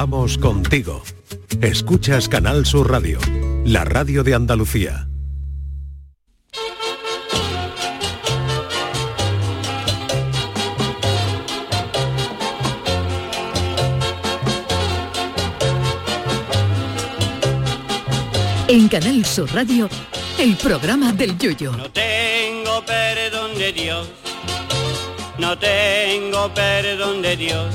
Vamos contigo. Escuchas Canal Sur Radio, la radio de Andalucía. En Canal Sur Radio, el programa del Yoyo. No tengo perdón de Dios, no tengo perdón de Dios,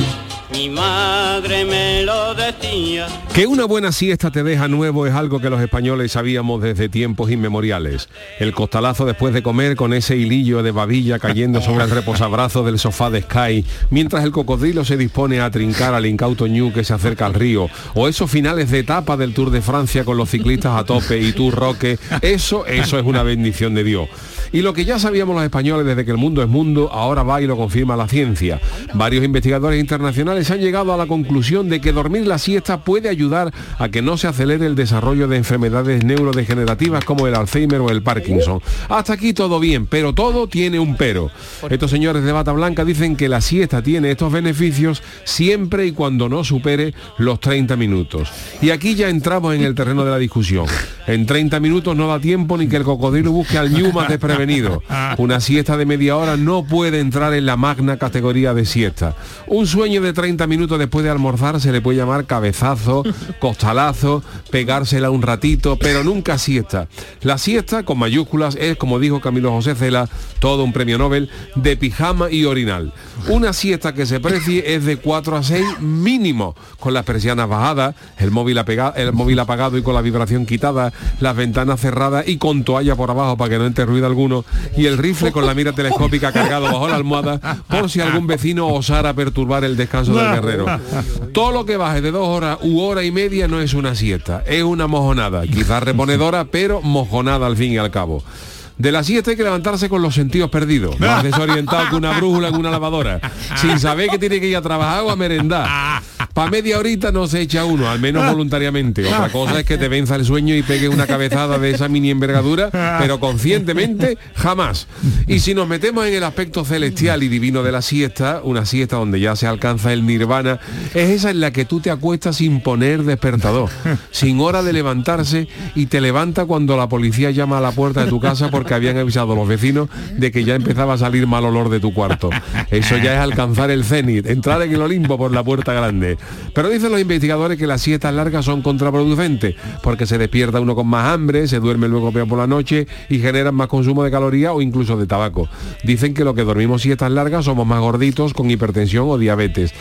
mi madre me lo decía. Que una buena siesta te deja nuevo es algo que los españoles sabíamos desde tiempos inmemoriales. El costalazo después de comer con ese hilillo de babilla cayendo sobre el reposabrazo del sofá de Sky, mientras el cocodrilo se dispone a trincar al incauto ñu que se acerca al río, o esos finales de etapa del Tour de Francia con los ciclistas a tope y tú Roque, eso, eso es una bendición de Dios. Y lo que ya sabíamos los españoles desde que el mundo es mundo, ahora va y lo confirma la ciencia. Varios investigadores internacionales han llegado a la conclusión de que dormir la siesta puede ayudar a que no se acelere el desarrollo de enfermedades neurodegenerativas como el Alzheimer o el Parkinson. Hasta aquí todo bien, pero todo tiene un pero. Estos señores de bata blanca dicen que la siesta tiene estos beneficios siempre y cuando no supere los 30 minutos. Y aquí ya entramos en el terreno de la discusión. En 30 minutos no da tiempo ni que el cocodrilo busque al ñu más desprevenido. Una siesta de media hora no puede entrar en la magna categoría de siesta. Un sueño de 30 minutos después de almorzar se le puede llamar cabezazo, costalazo, pegársela un ratito, pero nunca siesta. La siesta, con mayúsculas, es, como dijo Camilo José Cela, todo un premio Nobel, de pijama y orinal. Una siesta que se precie es de 4 a 6 mínimo, con las persianas bajadas, el móvil, apega- el móvil apagado y con la vibración quitada, las ventanas cerradas y con toalla por abajo para que no entre ruido alguno, y el rifle con la mira telescópica cargado bajo la almohada por si algún vecino osara perturbar el descanso del guerrero. Todo lo que baje de dos horas u hora y media no es una siesta, es una mojonada, quizás reponedora, pero mojonada al fin y al cabo. De la siesta hay que levantarse con los sentidos perdidos, más desorientado que una brújula en una lavadora, sin saber que tiene que ir a trabajar o a merendar. Para media horita no se echa uno, al menos voluntariamente. Otra cosa es que te venza el sueño y pegue una cabezada de esa mini envergadura, pero conscientemente jamás. Y si nos metemos en el aspecto celestial y divino de la siesta, una siesta donde ya se alcanza el nirvana, es esa en la que tú te acuestas sin poner despertador, sin hora de levantarse y te levanta cuando la policía llama a la puerta de tu casa porque habían avisado los vecinos de que ya empezaba a salir mal olor de tu cuarto. Eso ya es alcanzar el cenit, entrar en el Olimpo por la puerta grande. Pero dicen los investigadores que las siestas largas son contraproducentes, porque se despierta uno con más hambre, se duerme luego peor por la noche y generan más consumo de calorías o incluso de tabaco. Dicen que lo que dormimos siestas largas somos más gorditos con hipertensión o diabetes.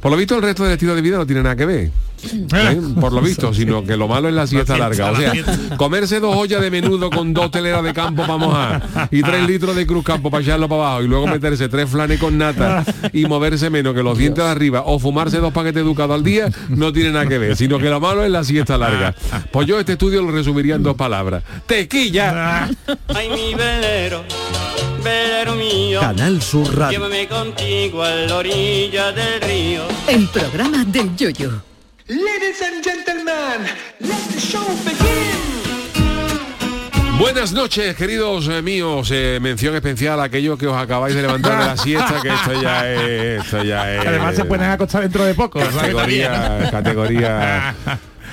Por lo visto el resto del estilo de vida no tiene nada que ver. ¿Eh? por lo visto, sino que lo malo es la siesta larga. O sea, comerse dos ollas de menudo con dos teleras de campo para mojar y tres litros de cruz campo para echarlo para abajo y luego meterse tres flanes con nata y moverse menos que los dientes de arriba o fumarse dos paquetes educados al día no tiene nada que ver, sino que lo malo es la siesta larga. Pues yo este estudio lo resumiría en dos palabras. ¡Tequilla! Ay, mi velero, velero mío. Canal Sur Radio. Llévame contigo a la orilla del río. El programa del Yoyo. Ladies and gentlemen, let the show begin. Buenas noches, queridos eh, míos. Eh, mención especial a aquellos que os acabáis de levantar de la siesta, que esto ya es... Esto ya es Además se pueden acostar dentro de poco. categoría, categoría,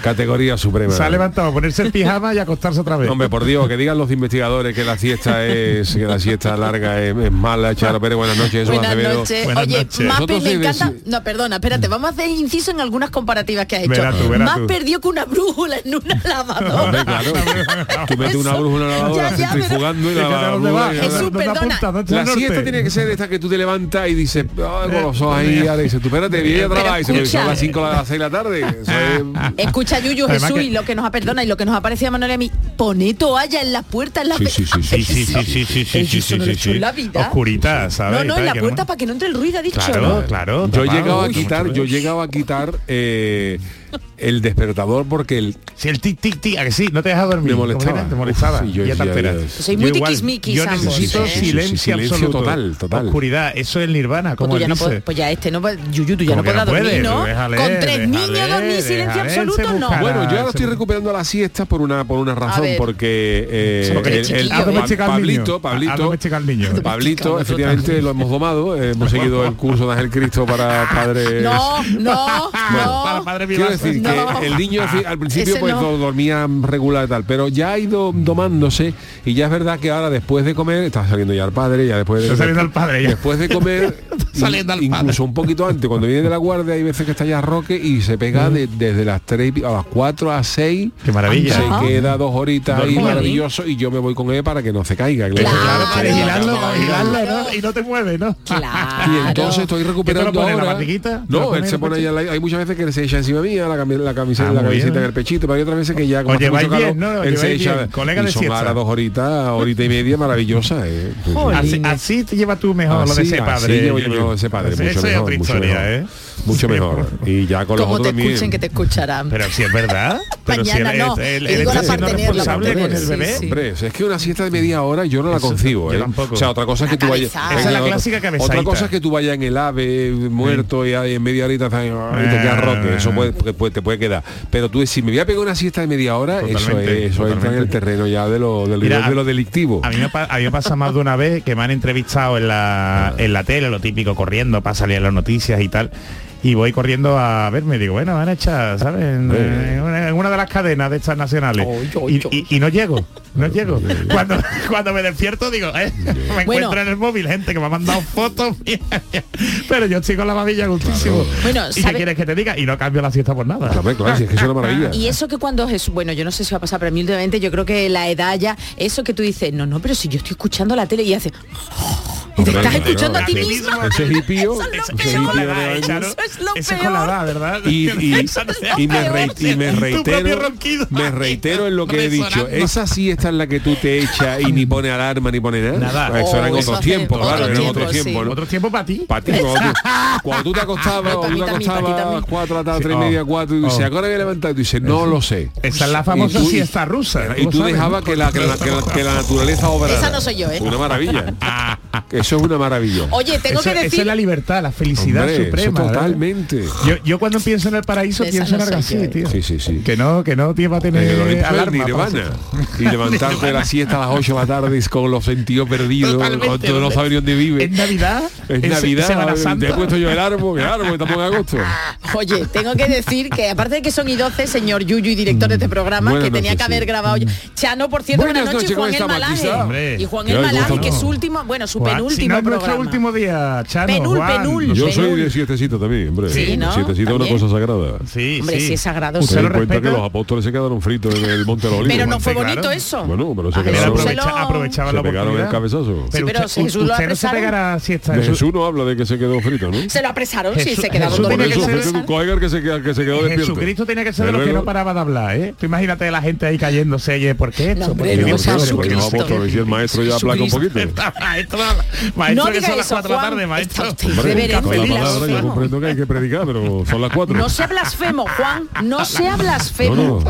categoría suprema. Se ha levantado a ponerse el pijama y acostarse otra vez. Hombre, por Dios, que digan los investigadores que la siesta es que la siesta larga es, es mala, Charo Pérez, buenas noches, Jesús Buenas noches. Buenas Oye, noches. más Vosotros me encanta. No, perdona, espérate, vamos a hacer inciso en algunas comparativas que ha hecho. Tú, más tú. perdió que una brújula en una Hombre, lavadora. claro. Tú metes una brújula en la lavadora, Ya, ya, y la y la- Jesús, ¿Dónde perdona. apunta? ¿Dónde La está el siesta tiene que ser esta que tú te levantas y dices, ay, con los ojos ahí, dices, tú espérate, viene a trabajar y se me escucha. son las 5 a las 6 de la tarde. Eso es- Escucha, Yuyu, Además Jesús, que- y lo que nos ha perdona y lo que nos ha parecido a Manuel y a mí. Pone toalla en la puerta en la Sí, sí, sí, sí, Sí, sí, sí, sí, sí, sí, sí, sí, no sí, la vida. Oscurita, ¿sabes? No, no, en la puerta para que no entre el ruido, ha dicho. Claro, ¿no? claro. Yo he llegado a quitar, yo he llegado a quitar eh, el despertador porque el Si el tic tic tic, a que sí, no te deja dormir. Me molestaba. Te molestaba. Uf, sí, yo ya Pues soy Yo muy igual, tiquismiquis Yo necesito ¿eh? silencio, Silencio absoluto. total, total. Oscuridad, eso es el nirvana, Pues, como él ya no dice. puedes- pues ya este no puede- Yuyu, tú ya no podrás no dormir, puede, ¿no? déjale, Con tres déjale, niños dormir silencio déjale, él se absoluto, no. Bueno, yo ahora estoy recuperando la siesta por una por una razón, porque eh, Porque el, Pablito, Pablito. Pablito, efectivamente lo hemos domado, eh, hemos seguido el curso de Ángel Cristo para padres. No, no, no. Para padre Que el niño al al principio pues no. dormía regular y tal, pero ya ha ido domándose y ya es verdad que ahora después de comer, está saliendo ya el padre, ya después de Está saliendo el padre ya. después de comer, saliendo el incluso padre. un poquito antes, cuando viene de la guardia hay veces que está ya Roque y se pega de- desde las 3 a las 4 a 6 Qué maravilla. se Ajá. queda dos horitas ahí maravilloso y yo me voy con él para que no se caiga. que le- Claro, Claro, para Claro, vigilarlo, para vigilarlo, claro. ¿no? Y no te mueve, ¿no? Claro. Y entonces estoy recuperando ¿Qué te lo pone, la ahora. lo No, él se pone ahí, al hay muchas veces que se echa encima mía la, la camiseta, Ah, la camiseta en el pechito, pero hay otras veces que ya como mucho lleváis calor, bien, ¿no? Os él se lleváis echa bien. Colega y de son siesta. ahora dos horitas, horita y media maravillosa. Eh. Sí, sí. Así, así te lleva tú mejor lo de ese así padre. llevo yo Yuyu. mejor de ese padre, Ese- mucho esa es mejor, otra mucho historia, mejor. ¿eh? Mucho Sí, mejor. Y ya con los Como otros te también. que te escucharán. Pero si es verdad. Pero si él, no. él, Y él digo está la siendo partener, la responsable con el bebé. sí. Hombre, es que una siesta de media hora yo no la Eso, concibo, yo ¿eh? tampoco. O sea, otra cosa es que tú vayas... Esa es la clásica cabezadita. Otra cosa es que tú vayas en el ave muerto y ahí en media horita y te quedas roque, eso puede, que puede- te puede quedar. Pero tú si me voy a pegar una siesta de media hora, eso, es, eso entra en el terreno ya de lo, del Mira, de lo delictivo. A mí, me, a mí me pasa más de una vez que me han entrevistado en la, en la tele, lo típico, corriendo para salir en las noticias y tal. Y voy corriendo a verme, digo, bueno, van a echar, ¿sabes? En, Eh. en una, en una de las cadenas de estas nacionales. Oy, oy, Y, oy. y- y no llego, no llego. Cuando, cuando me despierto digo, eh, me Bueno. encuentro en el móvil gente que me ha mandado fotos, pero yo estoy con la babilla gustísimo. Bueno, ¿Y qué ¿sabe- quieres que te diga? Y no cambio la siesta por nada. Claro, si es que es una maravilla. Y eso que cuando Jesús, bueno, yo no sé si va a pasar, pero a mí últimamente yo creo que la edad ya, eso que tú dices, no, no, pero si yo estoy escuchando la tele y hace, y te estás escuchando a ti mismo. Ese es de Eso es lo es peor. ¿verdad? y, y- y me, re- y reitero me reitero en lo que he dicho esa siesta en la que tú te echas y ni pone alarma ni pone nada, Nada. Pues eso era en Oh, otros tiempos claro eran tiempos, otros sí. tiempos ¿no? Otro tiempo para ti. Para ti, cuando tú, te acostabas, o tú te acostabas a las también. 4 de la tarde, Sí, 3 y oh, media, 4, y dices, oh. ¿ahora que levantar? Y tú dices, no lo sé. Esa es la famosa siesta rusa. Y tú dejabas que la naturaleza obrara. Esa no soy yo, ¿eh? Una maravilla. Eso es una maravilla. Oye, tengo Eso, que decir, es la libertad, la felicidad Hombre, suprema. totalmente. Yo, yo cuando pienso en el paraíso Esa pienso en no tío. Sí, sí, sí. Que no, que no tiene va a tener Eh, alarma. nirvana. Y levantarte de la siesta a las 8 de la tarde con los sentidos perdidos, todo no sabes dónde vive. Es Navidad. Es Navidad, Semana te he puesto yo el árbol, claro, porque estamos en agosto. oye, tengo que decir que aparte de que son y 12, señor Yuyu y director de este programa, Buenas que tenía noches, que haber sí. grabado yo. Chano, por cierto, Buenas noches, noches, ¿cómo Juan el. Malaje. Y Juan ¿Qué el Malaje, que es su último, bueno, su Si penúltimo no es nuestro último día, Chano. Penul, Juan. penul. Yo soy de siestecito también, hombre. Sí, es una cosa sagrada. Sí, Hombre, sí. es sagrado, ¿Usted Ten lo en cuenta respeta? que los apóstoles se quedaron fritos en el Monte de los Olivos. Pero no fue claro. bonito eso. Bueno, pero se A Él quedaron, Jesús se se lo- aprovecha- aprovechaba la pegaron el cabezazo. Sí, pero usted, si Jesús lo no se pegará siesta. De Jesús- no habla de que se quedó frito, ¿no? Se lo apresaron, sí, se quedaron dormidos. que eso, ser- fue un Coeger que se, que se quedó despierto. Jesucristo tenía que ser de los que no paraba de hablar, ¿eh? Tú imagínate la gente ahí cayéndose, oye, ¿por qué No, esto? porque el maestro ya aplaca un poquito. maestro, No que diga son las eso, 4 de la Juan. tarde, maestro. Palabra yo comprendo que hay que predicar, pero son las cuatro. No sea blasfemo, Juan, no sea blasfemo. no.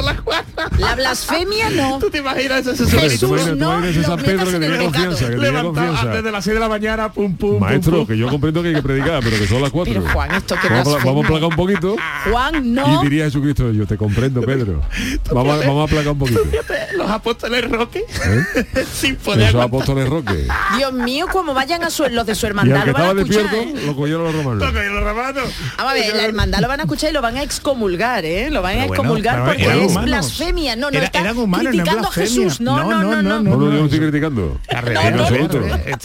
La blasfemia no. ¿Tú te imaginas ese Jesús, tú no imaginas ese lo San Pedro metas que en el tenía pecado. confianza, que tenía Levantado confianza. desde las 6 de la mañana, pum, pum, Maestro, pum. que yo comprendo que hay que predicar, pero que son las cuatro. Pero Juan, esto que vamos, vamos a aplacar un poquito. Juan, no. Y diría Jesucristo, yo te comprendo, Pedro. Vamos, a- vamos a aplacar un poquito. Fíjate, Los apóstoles Roque, ¿Eh? sin poder Esos aguantar. apóstoles Roque. Dios mío, como vayan a su, los de su hermandad lo van a escuchar. despierto, ¿eh? lo cogieron los romanos. Y los romanos. Vamos a ver, la hermandad lo van a escuchar y lo van a excomulgar, ¿eh? Lo van a excomulgar porque es blasfemia. No, no, Era- está criticando a. Jesús. No, no, no, no. No, estoy criticando.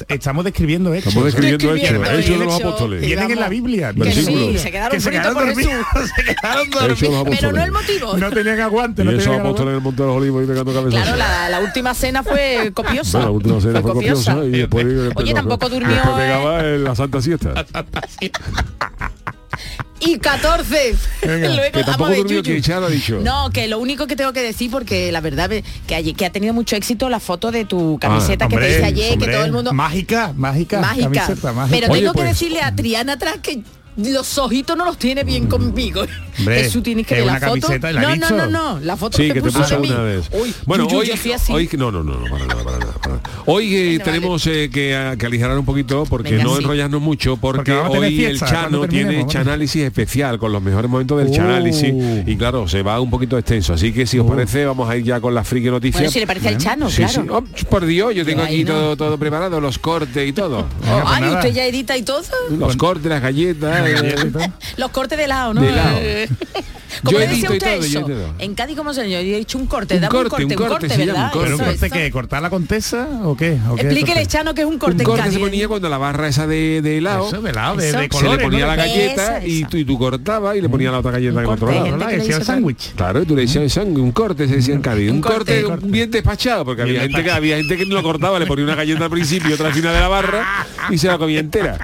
Estamos describiendo hechos. Estamos describiendo hechos. escribiendo Hechos de los hechos. apóstoles. Sí, Vienen en la. Biblia. Que sí, se quedaron fritos por. Jesús. Se quedaron dormidos. Pero no el motivo. No tenían aguante. no Y esos tenían apóstoles en aguante. el Monte de los Olivos y pegando cabezas. Claro, la, última cena fue copiosa. La última cena fue copiosa. Oye, tampoco durmió, Después ¿eh? pegaba en la Santa Siesta. Y 14. Venga, Luego, que tampoco durmió ha dicho. No, que lo único que tengo que decir, porque la verdad ve- que, hay- que ha tenido mucho éxito la foto de tu camiseta que te Hombre, hice ayer, hombre, que todo el mundo... Mágica, mágica. Mágica. Camiseta mágica. Pero Oye, tengo que pues- decirle a Triana atrás que los ojitos no los tiene bien conmigo. Hombre, Jesús, tienes que ver la foto. camiseta, ¿la No, no, no, no, la foto Sí, que, te puso mí. una vez. Uy, bueno, yo, hoy, yo así. hoy no, no, no, no, para nada, para nada, para nada. Hoy eh, Bueno, vale. tenemos eh, que, que aligerar un poquito porque Venga, no sí. enrollarnos mucho porque, Porque a hoy el fiesta, Chano cuando tiene chanálisis especial con los mejores momentos del Uh. chanálisis y claro, se va un poquito extenso, así que si os Uh. parece vamos a ir ya con la friki noticia. Bueno, si le parece al Chano, Sí, claro. sí. Oh, por Dios, yo tengo aquí todo, todo preparado, los cortes y todo. Pues Ay, usted ya edita y todo. Los cortes, las galletas. eh, Los cortes de helado, ¿no? De helado. ¿Cómo Yo le y usted todo, yo eso? En Cádiz, ¿cómo se? Yo he dicho un corte, Un dame corte, un corte, un un corte ¿verdad? un corte. ¿Pero un corte qué? ¿Cortar la contesa o qué? ¿O qué Explíquele? Chano, que es un corte un en corte Cádiz. se ponía cuando la barra esa de, de helado. Eso, de helado, de, Se se le ponía ¿no? la galleta Esa, y, tú, y tú cortabas y le ponías la otra galleta que le Decía dice sándwich. Claro, y tú le decías "Sang- un corte, se decía en Cádiz. Un, corte, bien despachado, porque Bien había gente, que, despachado. había gente que no lo cortaba, le ponía una galleta al principio y otra al final de la barra y se la comía entera.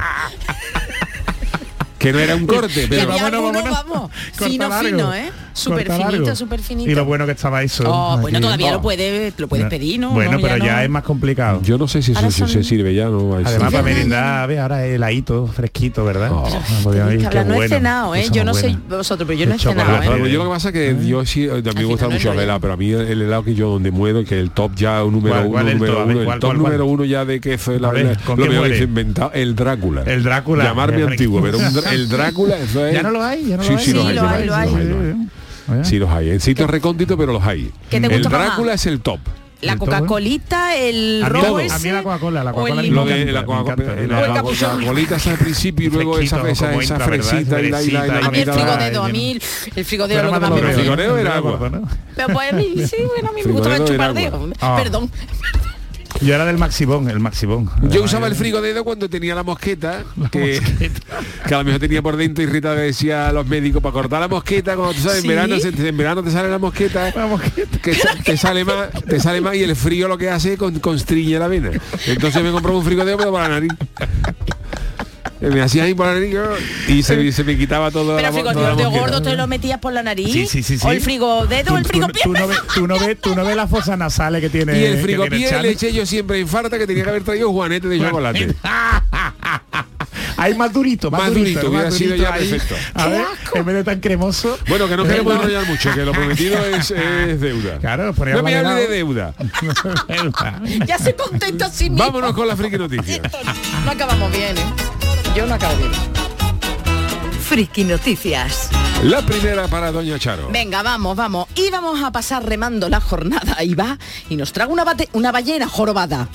Que no era un corte, pero vámonos, alguno, vámonos. vamos, fino, largo. fino, ¿eh? Súper finito, súper finito. Y lo bueno que estaba eso. Oh, bueno, todavía Oh. lo puedes, lo puedes pedir, ¿no? Bueno, No, pero ya, no. es más complicado. yo no sé si eso se- son- se sirve ya, no hay Además, para Ya, ya, merendar, ve, ahora heladito, fresquito, ¿verdad? Oh. Hablar, no he bueno. cenado, ¿eh? Yo es no sé vosotros, pero yo no he cenado. ¿eh? Yo lo que pasa es que yo sí, a mí me gusta mucho el helado, pero a mí el helado que yo donde muero, que el top ya un número ¿Cuál- uno, es número uno, el ¿cuál, top número uno ya de que fue la, A ver, la- ¿con lo que ha inventado, el Drácula. El Drácula. Llamarme Qué antiguo, pero un el Drácula, eso es. Ya no lo hay, ya no sí, lo hay. Sí, los hay, lo hay, lo los hay. Sí, los hay. En sitios recónditos, pero los hay. ¿Qué te el? Drácula es el top. La El ¿eh? Coca-Colita, el robo a mí la Coca-Cola, la Coca-Cola el Lo de la el. Coca-Colita está al principio y luego esa, fresita y la, y la, y la Fresita, A mí el va, a mí el frigodedo es Pero lo que más me que frigorío era agua. Pero pues a mí, sí, bueno, a mí me gusta el chupardeo. agua. Ah. Perdón. Yo era del Maxibón, el Maxibón. Yo usaba el yo- frigodedo cuando tenía la mosqueta, que, que a lo mejor tenía por dentro irritada decía a los médicos para cortar la mosqueta, cuando tú sabes, ¿Sí? en verano en verano te sale la mosqueta, La mosqueta. que te sale más, te sale más y el frío lo que hace es con, constriñe la vena. Entonces me compré un frigodedo pero por la nariz. Me hacía ahí por la nariz y se, se me quitaba todo Pero frigodedo gordo te lo metías por la nariz. Sí, sí, sí, sí. O el frigodedo o el Tú- frigo tú, tú no ves, tú no ves, tú no ves las fosas nasales que tiene Y el frigopié le eché yo siempre en farta que tenía que haber traído juanete de chocolate. Ahí más durito, más, Más durito, hubiera más sido durito ya ahí. perfecto. A ver, en vez de tan cremoso. Bueno, que no Eh, queremos enrollar mucho, que lo prometido es, es deuda. Claro, no me hable de deuda. Ya se contenta mismo. Vámonos con la friki noticias. Esto no, no acabamos bien, ¿eh? Yo no acabo bien. Friki Noticias. La primera para Doña Charo. Venga, vamos, vamos. Y vamos a pasar remando la jornada. Ahí va. Y nos traga una, bate- una ballena jorobada.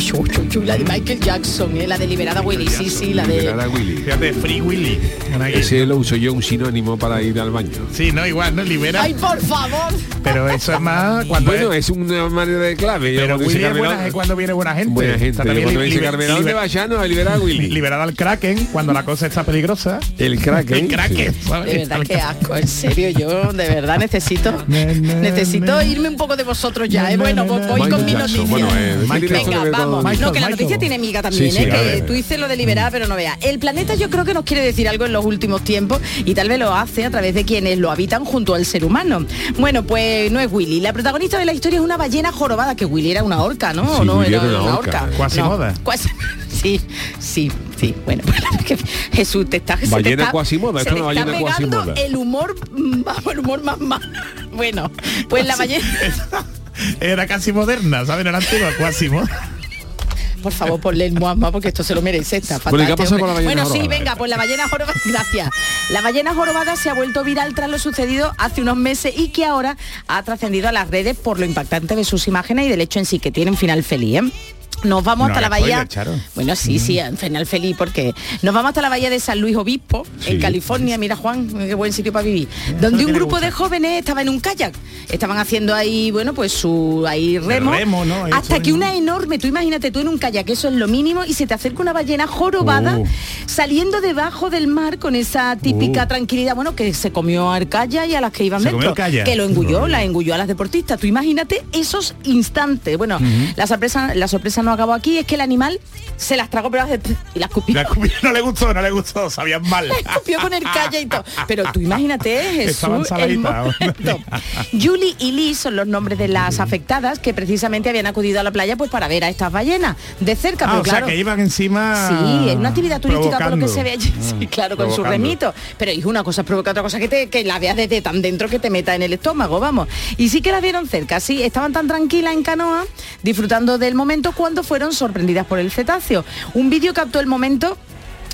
Uy, uy, uy, uy, la de Michael Jackson, ¿eh? la de Liberada Willy, sí, sí, la de... Liberada Willy. Fíjate, Free Willy. Ese lo uso yo un sinónimo para ir al baño. Sí, no, igual, no libera. ¡Ay, por favor! Pero eso es más cuando Bueno, es, es una manera de clave. pero dice Willy es, buena, es cuando viene buena gente. buena gente. Está también Cuando dice liber- Carmelo, ¿dónde liber- vayano? A liberar a Willy. Liberada al Kraken cuando la cosa está peligrosa. El Kraken. El Kraken. sí. ¿sabes? De verdad, qué asco, en serio, yo de verdad necesito necesito irme un poco de vosotros ya, ¿eh? Bueno, voy con mi Jackson. noticia. Bueno, eh, ¿qué Michael- tiene esto que Venga, con- vamos. Michael, no, que la Michael. noticia tiene miga también, Sí, sí, ¿eh? que tú dices lo de liberar, pero no veas. El planeta yo creo que nos quiere decir algo en los últimos tiempos y tal vez lo hace a través de quienes lo habitan junto al ser humano. Bueno, pues no es Willy. La protagonista de la historia es una ballena jorobada, que Willy era una orca, ¿no? Sí, ¿O no Willy era, era una una orca. orca. Quasimoda. No, cuasi- Sí, sí, sí. Bueno, que Jesús, te está... se te Ballena está- Quasimoda, se esto le es una está ballena pegando Quasimoda. el humor, mm, vamos, el humor más malo. Bueno, pues la ballena... Era casi moderna, ¿sabes? No era antigua, casi moderna. Por favor, ponle el muasma porque esto se lo merece. Está fatal, Bueno, ¿y qué ha pasado hombre. con la ballena Bueno, sí, venga, pues la ballena jorobada, gracias. La ballena jorobada se ha vuelto viral tras lo sucedido hace unos meses y que ahora ha trascendido a las redes por lo impactante de sus imágenes y del hecho en sí que tiene un final feliz. ¿eh? Nos vamos No hasta la bahía. spoiler. Bueno, sí, sí, un final feliz porque nos vamos hasta la bahía de San Luis Obispo, Sí. en California. Mira, Juan, qué buen sitio para vivir. Donde un grupo de jóvenes estaba en un kayak. Estaban haciendo ahí, bueno, pues su ahí remo. remo, ¿no? Hasta que una enorme, tú imagínate tú en un kayak, eso es lo mínimo, y se te acerca una ballena jorobada Uh. saliendo debajo del mar con esa típica Uh. tranquilidad, bueno, que se comió al kayak y a las que iban ¿Se comió dentro. Que lo engulló, la engulló a las deportistas. Tú imagínate esos instantes. Bueno, la sorpresa, la sorpresa no no acabó aquí, es que el animal se las tragó pero y las. La escupió, no le gustó, no le gustó, sabían mal. La escupió con el calle y todo. Pero tú imagínate, Jesús, el. Julie y Liz son los nombres de las afectadas que precisamente habían acudido a la playa pues para ver a estas ballenas de cerca. Ah, pero o sea, claro, que iban encima Sí, es una actividad turística por lo que se ve allí, sí, claro, con su remito. Pero es una cosa provoca otra cosa que, te, que la veas desde tan dentro que te meta en el estómago, vamos. Y sí que las vieron cerca, sí, estaban tan tranquilas en canoa, disfrutando del momento cuando fueron sorprendidas por el cetáceo. Un vídeo captó el momento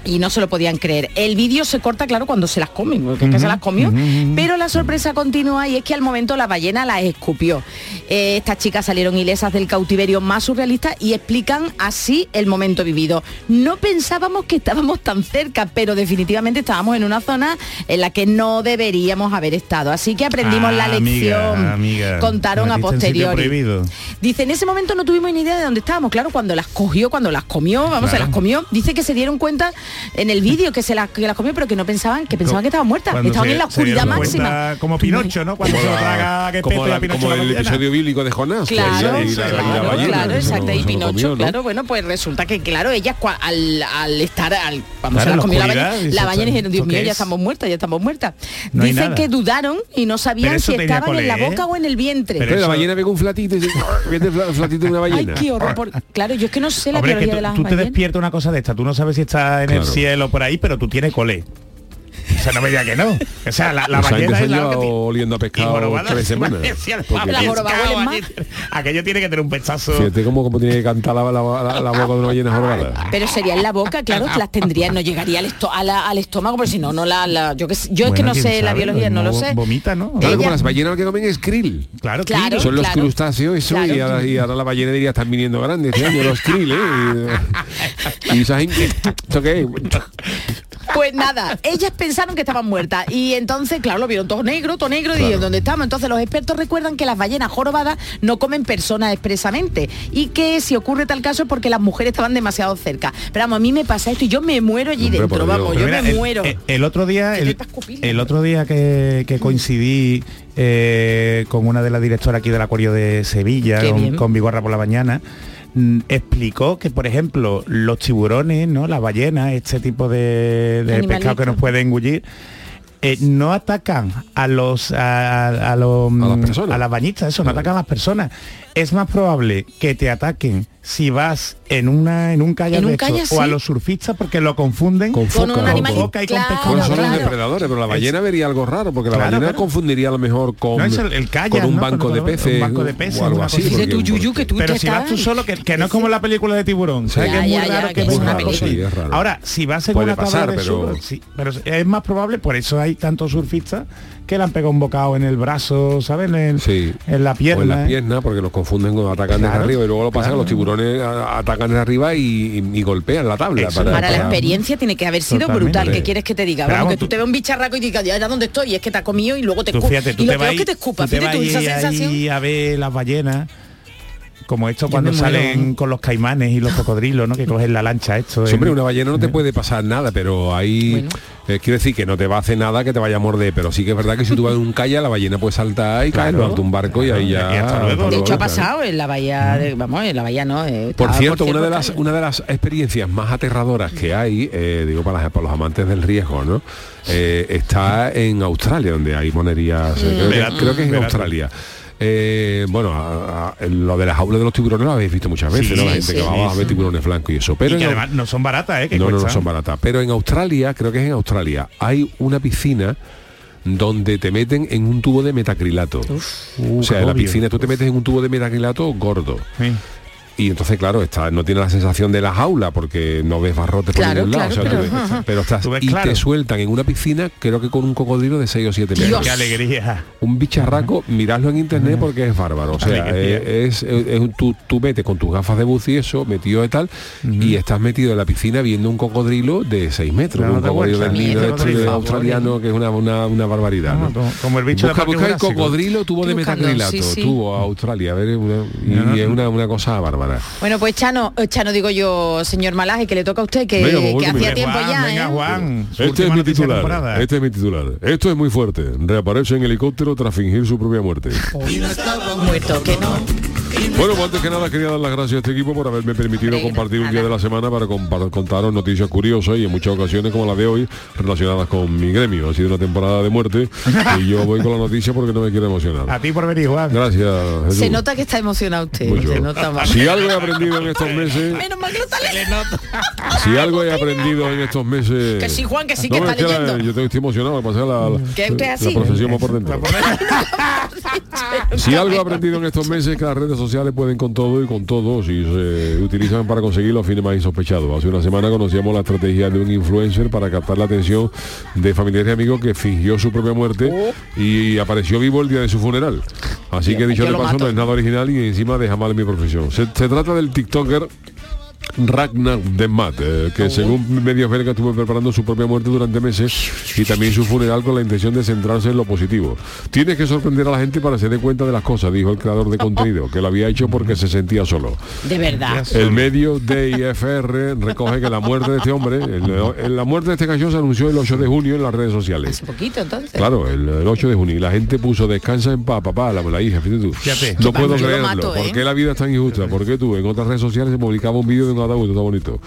y no se lo podían creer. El vídeo se corta, claro, cuando se las comen, porque es que se las comió. Pero la sorpresa continúa y es que al momento la ballena las escupió. Eh, estas chicas salieron ilesas del cautiverio más surrealista y explican así el momento vivido. No pensábamos que estábamos tan cerca, pero definitivamente estábamos en una zona en la que no deberíamos haber estado. Así que aprendimos la Ah, lección. amiga. Contaron a posteriori. Dice, en ese momento no tuvimos ni idea de dónde estábamos. Claro, cuando las cogió, cuando las comió, vamos, se Claro. las comió. Dice que se dieron cuenta en el vídeo que se las, que las comió, pero que no pensaban, que pensaban que estaban muertas. Cuando Estaban se- en la oscuridad máxima. Como Pinocho, ¿no? Cuando se lo traga que como, la- a Pinocho como la el episodio bíblico de Jonás. Claro, ella y la- la claro, ballena, claro, exacto. Y Pinocho, comió, ¿no? claro, bueno, pues resulta que, claro, ellas cua- al, al estar, al, vamos, Claro, las la comió la ballena, la ballena dijeron, Dios ¿esto mío, ya es? estamos muertas, ya estamos muertas. No Dicen que dudaron y no sabían si estaban en la ¿eh? boca o en el vientre. Pero la ballena pega un flatito y dice, "Vete el fla- flatito de una Ay, ballena. qué horror. Claro, yo es que no sé la tú, de las tú te ballenas. despiertas una cosa de esta, tú no sabes si está en el cielo por ahí, pero tú tienes colé. O sea, no me diga que no. O sea, la, la ballena es la oliendo a pescado tres semanas. La Aquello tiene que tener un pechazo. Fíjate cómo, cómo tiene que cantar la, la- la- la boca de una ballena jorobada. Pero sería en la boca, claro, las tendría, no llegaría al, esto- a la- al estómago, pero si no, no la, la- yo, que, sé- yo es que Bueno, no sé la sabe, biología, no lo sé. Vomita, ¿no? Claro, como Ella- las ballenas lo que comen es krill. Claro, Claro. krill. Son los claro. crustáceos eso y, ahora, y ahora la ballena diría están viniendo grandes este año los krill, ¿eh? Y, esa gente, ¿esto qué es? Pues nada, ellas pensaron que estaban muertas y entonces, claro, lo vieron todo negro, todo negro y dijeron, ¿dónde estamos? Entonces los expertos recuerdan que las ballenas jorobadas no comen personas expresamente y que si ocurre tal caso es porque las mujeres estaban demasiado cerca. Pero vamos, a mí me pasa esto y yo me muero allí Hombre, dentro, Dios. vamos, yo mira, me el, muero. el- el otro día, Que el, otro día que, que coincidí eh, con una de las directoras aquí del Acuario de Sevilla, Qué bien. con, con Vigorra por la mañana, mm, explicó que, por ejemplo, los tiburones, ¿no? Las ballenas, este tipo de, pescado que nos puede engullir, eh, no atacan a los a, a- a los A las mm, personas. a las bañistas, eso, no atacan a las personas. Es más probable que te ataquen si vas en una en un kayak En un de estos, kayak, o a los surfistas porque lo confunden Con Con foca, un o animal con- boca y con claro, pescado. Bueno, son los depredadores, pero la ballena vería algo raro, porque la Claro, ballena claro. confundiría a lo mejor con, No, es el- el con un ¿no? banco Con- de con- peces, un banco de peces, o algo así. porque- Yuyu, que tú pero te si vas tú solo, que, que no es como la película de tiburón, ¿sabes? Ya, que es muy ya, raro que es una película. Sí, es raro. Ahora, si vas en Puede una pasar, tabla de pero- surf, sí, pero es más probable, por eso hay tantos surfistas que le han pegado un bocado en el brazo, ¿sabes? En, Sí. en la pierna. O en las piernas, porque los confunden con atacan desde arriba y luego lo pasa que claro. los tiburones atacan desde arriba y, y- y golpean la tabla. Eso, para, Para la experiencia tiene que haber sido Totalmente. brutal. ¿Qué quieres que te diga? Vamos, que tú tú- te ves un bicharraco y digas, ya era donde estoy, y es que te ha comido y luego te escupa. y lo peor es que te escupa. Fíjate tú esa a ver las ballenas como esto cuando salen con los caimanes y los cocodrilos, ¿no? Que cogen la lancha esto. Hombre, una ballena no te puede pasar nada, pero ahí Bueno. eh, quiero decir que no te va a hacer nada que te vaya a morder, pero sí que es verdad que si tú vas en un kayak, la ballena puede saltar y caer Claro. en de un barco y ahí ya. Y hasta luego. De hecho ha claro. pasado en la bahía, de, vamos, en la bahía no. eh, Por estaba cierto, una de cierto las una de las experiencias más aterradoras que hay, eh, digo para, las- para los amantes del riesgo, ¿no? Eh, está en Australia, donde hay monerías. eh, creo, que- creo que es en. Australia. Eh, bueno, a- a- lo de las jaulas de los tiburones lo habéis visto muchas veces, Sí, ¿no? La gente sí. que va a ver tiburones blancos y eso. Pero y que en Au- además no son baratas, ¿eh? Que no, no, son baratas. Pero en Australia, creo que es en Australia, hay una piscina donde te meten en un tubo de metacrilato. o sea, en la piscina tú te metes en un tubo de metacrilato gordo. Sí. Y entonces, claro, está, no tiene la sensación de la jaula porque no ves barrotes Claro, por ningún lado. claro, o sea, pero- ves- estás ves y claro. te sueltan en una piscina, creo que con un cocodrilo de 6 o 7 metros. Qué alegría. Un bicharraco, miradlo en internet porque es bárbaro. O sea, eh, es, es- es un- tú, tú metes con tus gafas de buzo y eso, metido de tal, y estás metido en la piscina viendo un cocodrilo de 6 metros, un cocodrilo del nido este cocodrilo. australiano que es una, una, una barbaridad. No, ¿no? como- el bicho de Busca, el cocodrilo tubo de metacrilato, sí, sí. tubo a Australia, a ver, una- y, No, no, y es una cosa bárbara. Bueno, pues Chano, eh, Chano digo yo, señor Malaje, que le toca a usted, que, Venga, pues, que hacía tiempo Juan, ya, venga, ¿eh? Juan. Este es mi titular. temporada. Este es mi titular. Esto es muy fuerte. Reaparece en helicóptero tras fingir su propia muerte. Muerto, que no. Bueno, pues antes que nada quería dar las gracias a este equipo por haberme permitido compartir un día de la semana para contaros noticias curiosas y en muchas ocasiones como la de hoy relacionadas con mi gremio. Ha sido una temporada de muerte y yo voy con la noticia porque no me quiero emocionar. A ti por venir, Juan. Gracias. Jesús. Se nota que está emocionado usted. Mucho. Se nota más. Si algo he aprendido en estos meses, Menos mal que no está leyendo. si algo he aprendido en estos meses. Que sí, Juan, que sí, que No, está es la- leyendo. yo estoy emocionado, pasé la, la, usted la así. profesión va por dentro. Si algo he aprendido en estos meses es que las redes sociales pueden con todo y con todos y se utilizan para conseguir los fines más insospechados. Hace una semana conocíamos la estrategia de un influencer para captar la atención de familiares y amigos que fingió su propia muerte y apareció vivo el día de su funeral. Así que dicho de paso mato. no es nada original y encima deja mal mi profesión. Se, se trata del TikToker Ragnar Demat, eh, que según medios belgas estuvo preparando su propia muerte durante meses y también su funeral con la intención de centrarse en lo positivo. Tienes que sorprender a la gente para que se dé cuenta de las cosas, dijo el creador de contenido, que lo había hecho porque se sentía solo. De verdad. El medio DIFR recoge que la muerte de este hombre, el- el- la muerte de este canción se anunció el 8 de junio en las redes sociales. Hace poquito entonces. Claro, el, el 8 de junio y la gente puso descansa en paz, papá, la, la hija, fíjate tú. Fíjate. No puedo creerlo. mato, ¿eh? ¿Por qué la vida es tan injusta? ¿Por qué tú en otras redes sociales se publicaba un vídeo de un ataúd? Está bonito.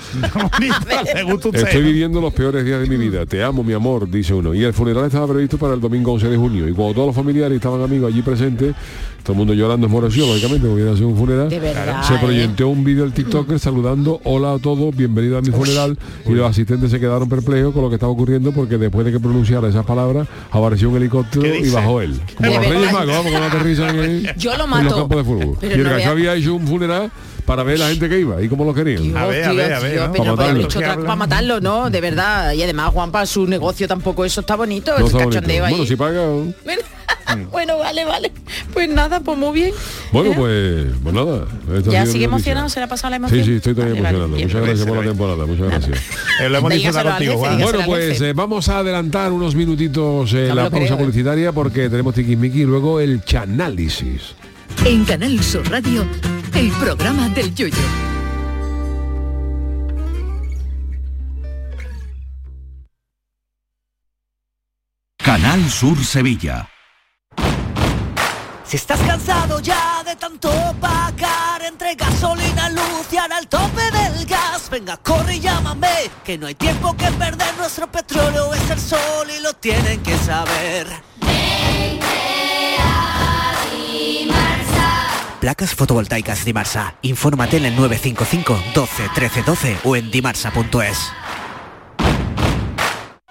Estoy viviendo los peores días de mi vida. Te amo, mi amor, dice uno. Y el funeral estaba previsto para el domingo 11 de junio. Y cuando todos los familiares estaban amigos allí presentes, todo el mundo llorando esmoreció, lógicamente, porque iba a ser un funeral. Verdad, se ¿eh? proyectó un vídeo del TikToker saludando, hola a todos, bienvenido a mi funeral. Y los asistentes se quedaron perplejos con lo que estaba ocurriendo porque después de que pronunciara esas palabras, apareció un helicóptero ¿Qué y bajó él. Como los Reyes. Magos, vamos, cuando aterrizan en, Yo lo en los mato. campos de fútbol. Pero y el no vea- había hecho un funeral para ver la gente que iba y cómo lo querían. A ver, a ver, a ver, ¿no? pero Para matarlo. para matarlo, ¿no? De verdad. Y además, Juan, para su negocio tampoco eso está bonito, No ese está bonito. ahí. Bueno, si paga... bueno, vale, vale. Pues nada, pues muy bien. Bueno, ¿Eh? pues, pues nada. ¿Ya sigue emocionado? ¿Se le ha pasado la emoción? Sí, sí, estoy todavía Vale, vale, emocionado. bien. Muchas gracias por la temporada, muchas gracias. Eh, lo hemos disfrutado contigo, Juan. dígaselo. Bueno, pues eh, vamos a adelantar unos minutitos eh, No la pausa creo, ¿eh? publicitaria porque tenemos tiquismiqui y luego el chanálisis. En Canal Sur Radio, el programa del Yoyo. Canal Sur Sevilla. Si estás cansado ya de tanto pagar entre gasolina, luz y ahora el tope del gas, venga, corre y llámame, que no hay tiempo que perder, nuestro petróleo es el sol y lo tienen que saber. Placas fotovoltaicas Dimarsa. Infórmate en el 955 12 13 12 o en dimarsa.es.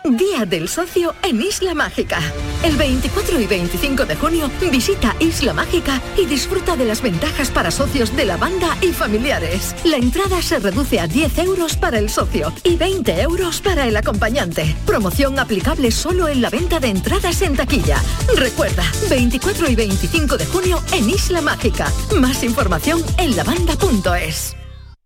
Día del Socio en Isla Mágica. El 24 y 25 de junio visita Isla Mágica y disfruta de las ventajas para socios de la banda y familiares. La entrada se reduce a 10 euros para el socio y 20 euros para el acompañante. Promoción aplicable solo en la venta de entradas en taquilla. Recuerda, 24 y 25 de junio en Isla Mágica. Más información en lavanda.es.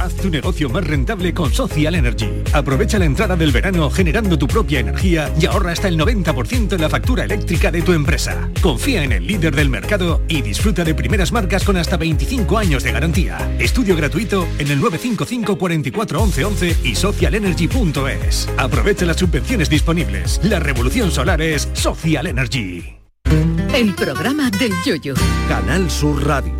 Haz tu negocio más rentable con Social Energy. Aprovecha la entrada del verano generando tu propia energía y ahorra hasta el 90% en la factura eléctrica de tu empresa. Confía en el líder del mercado y disfruta de primeras marcas con hasta 25 años de garantía. Estudio gratuito en el 955 44 11 11 y socialenergy.es. Aprovecha las subvenciones disponibles. La revolución solar es Social Energy. El programa del Yoyo. Canal Sur Radio.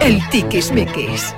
El Tiquismiquis.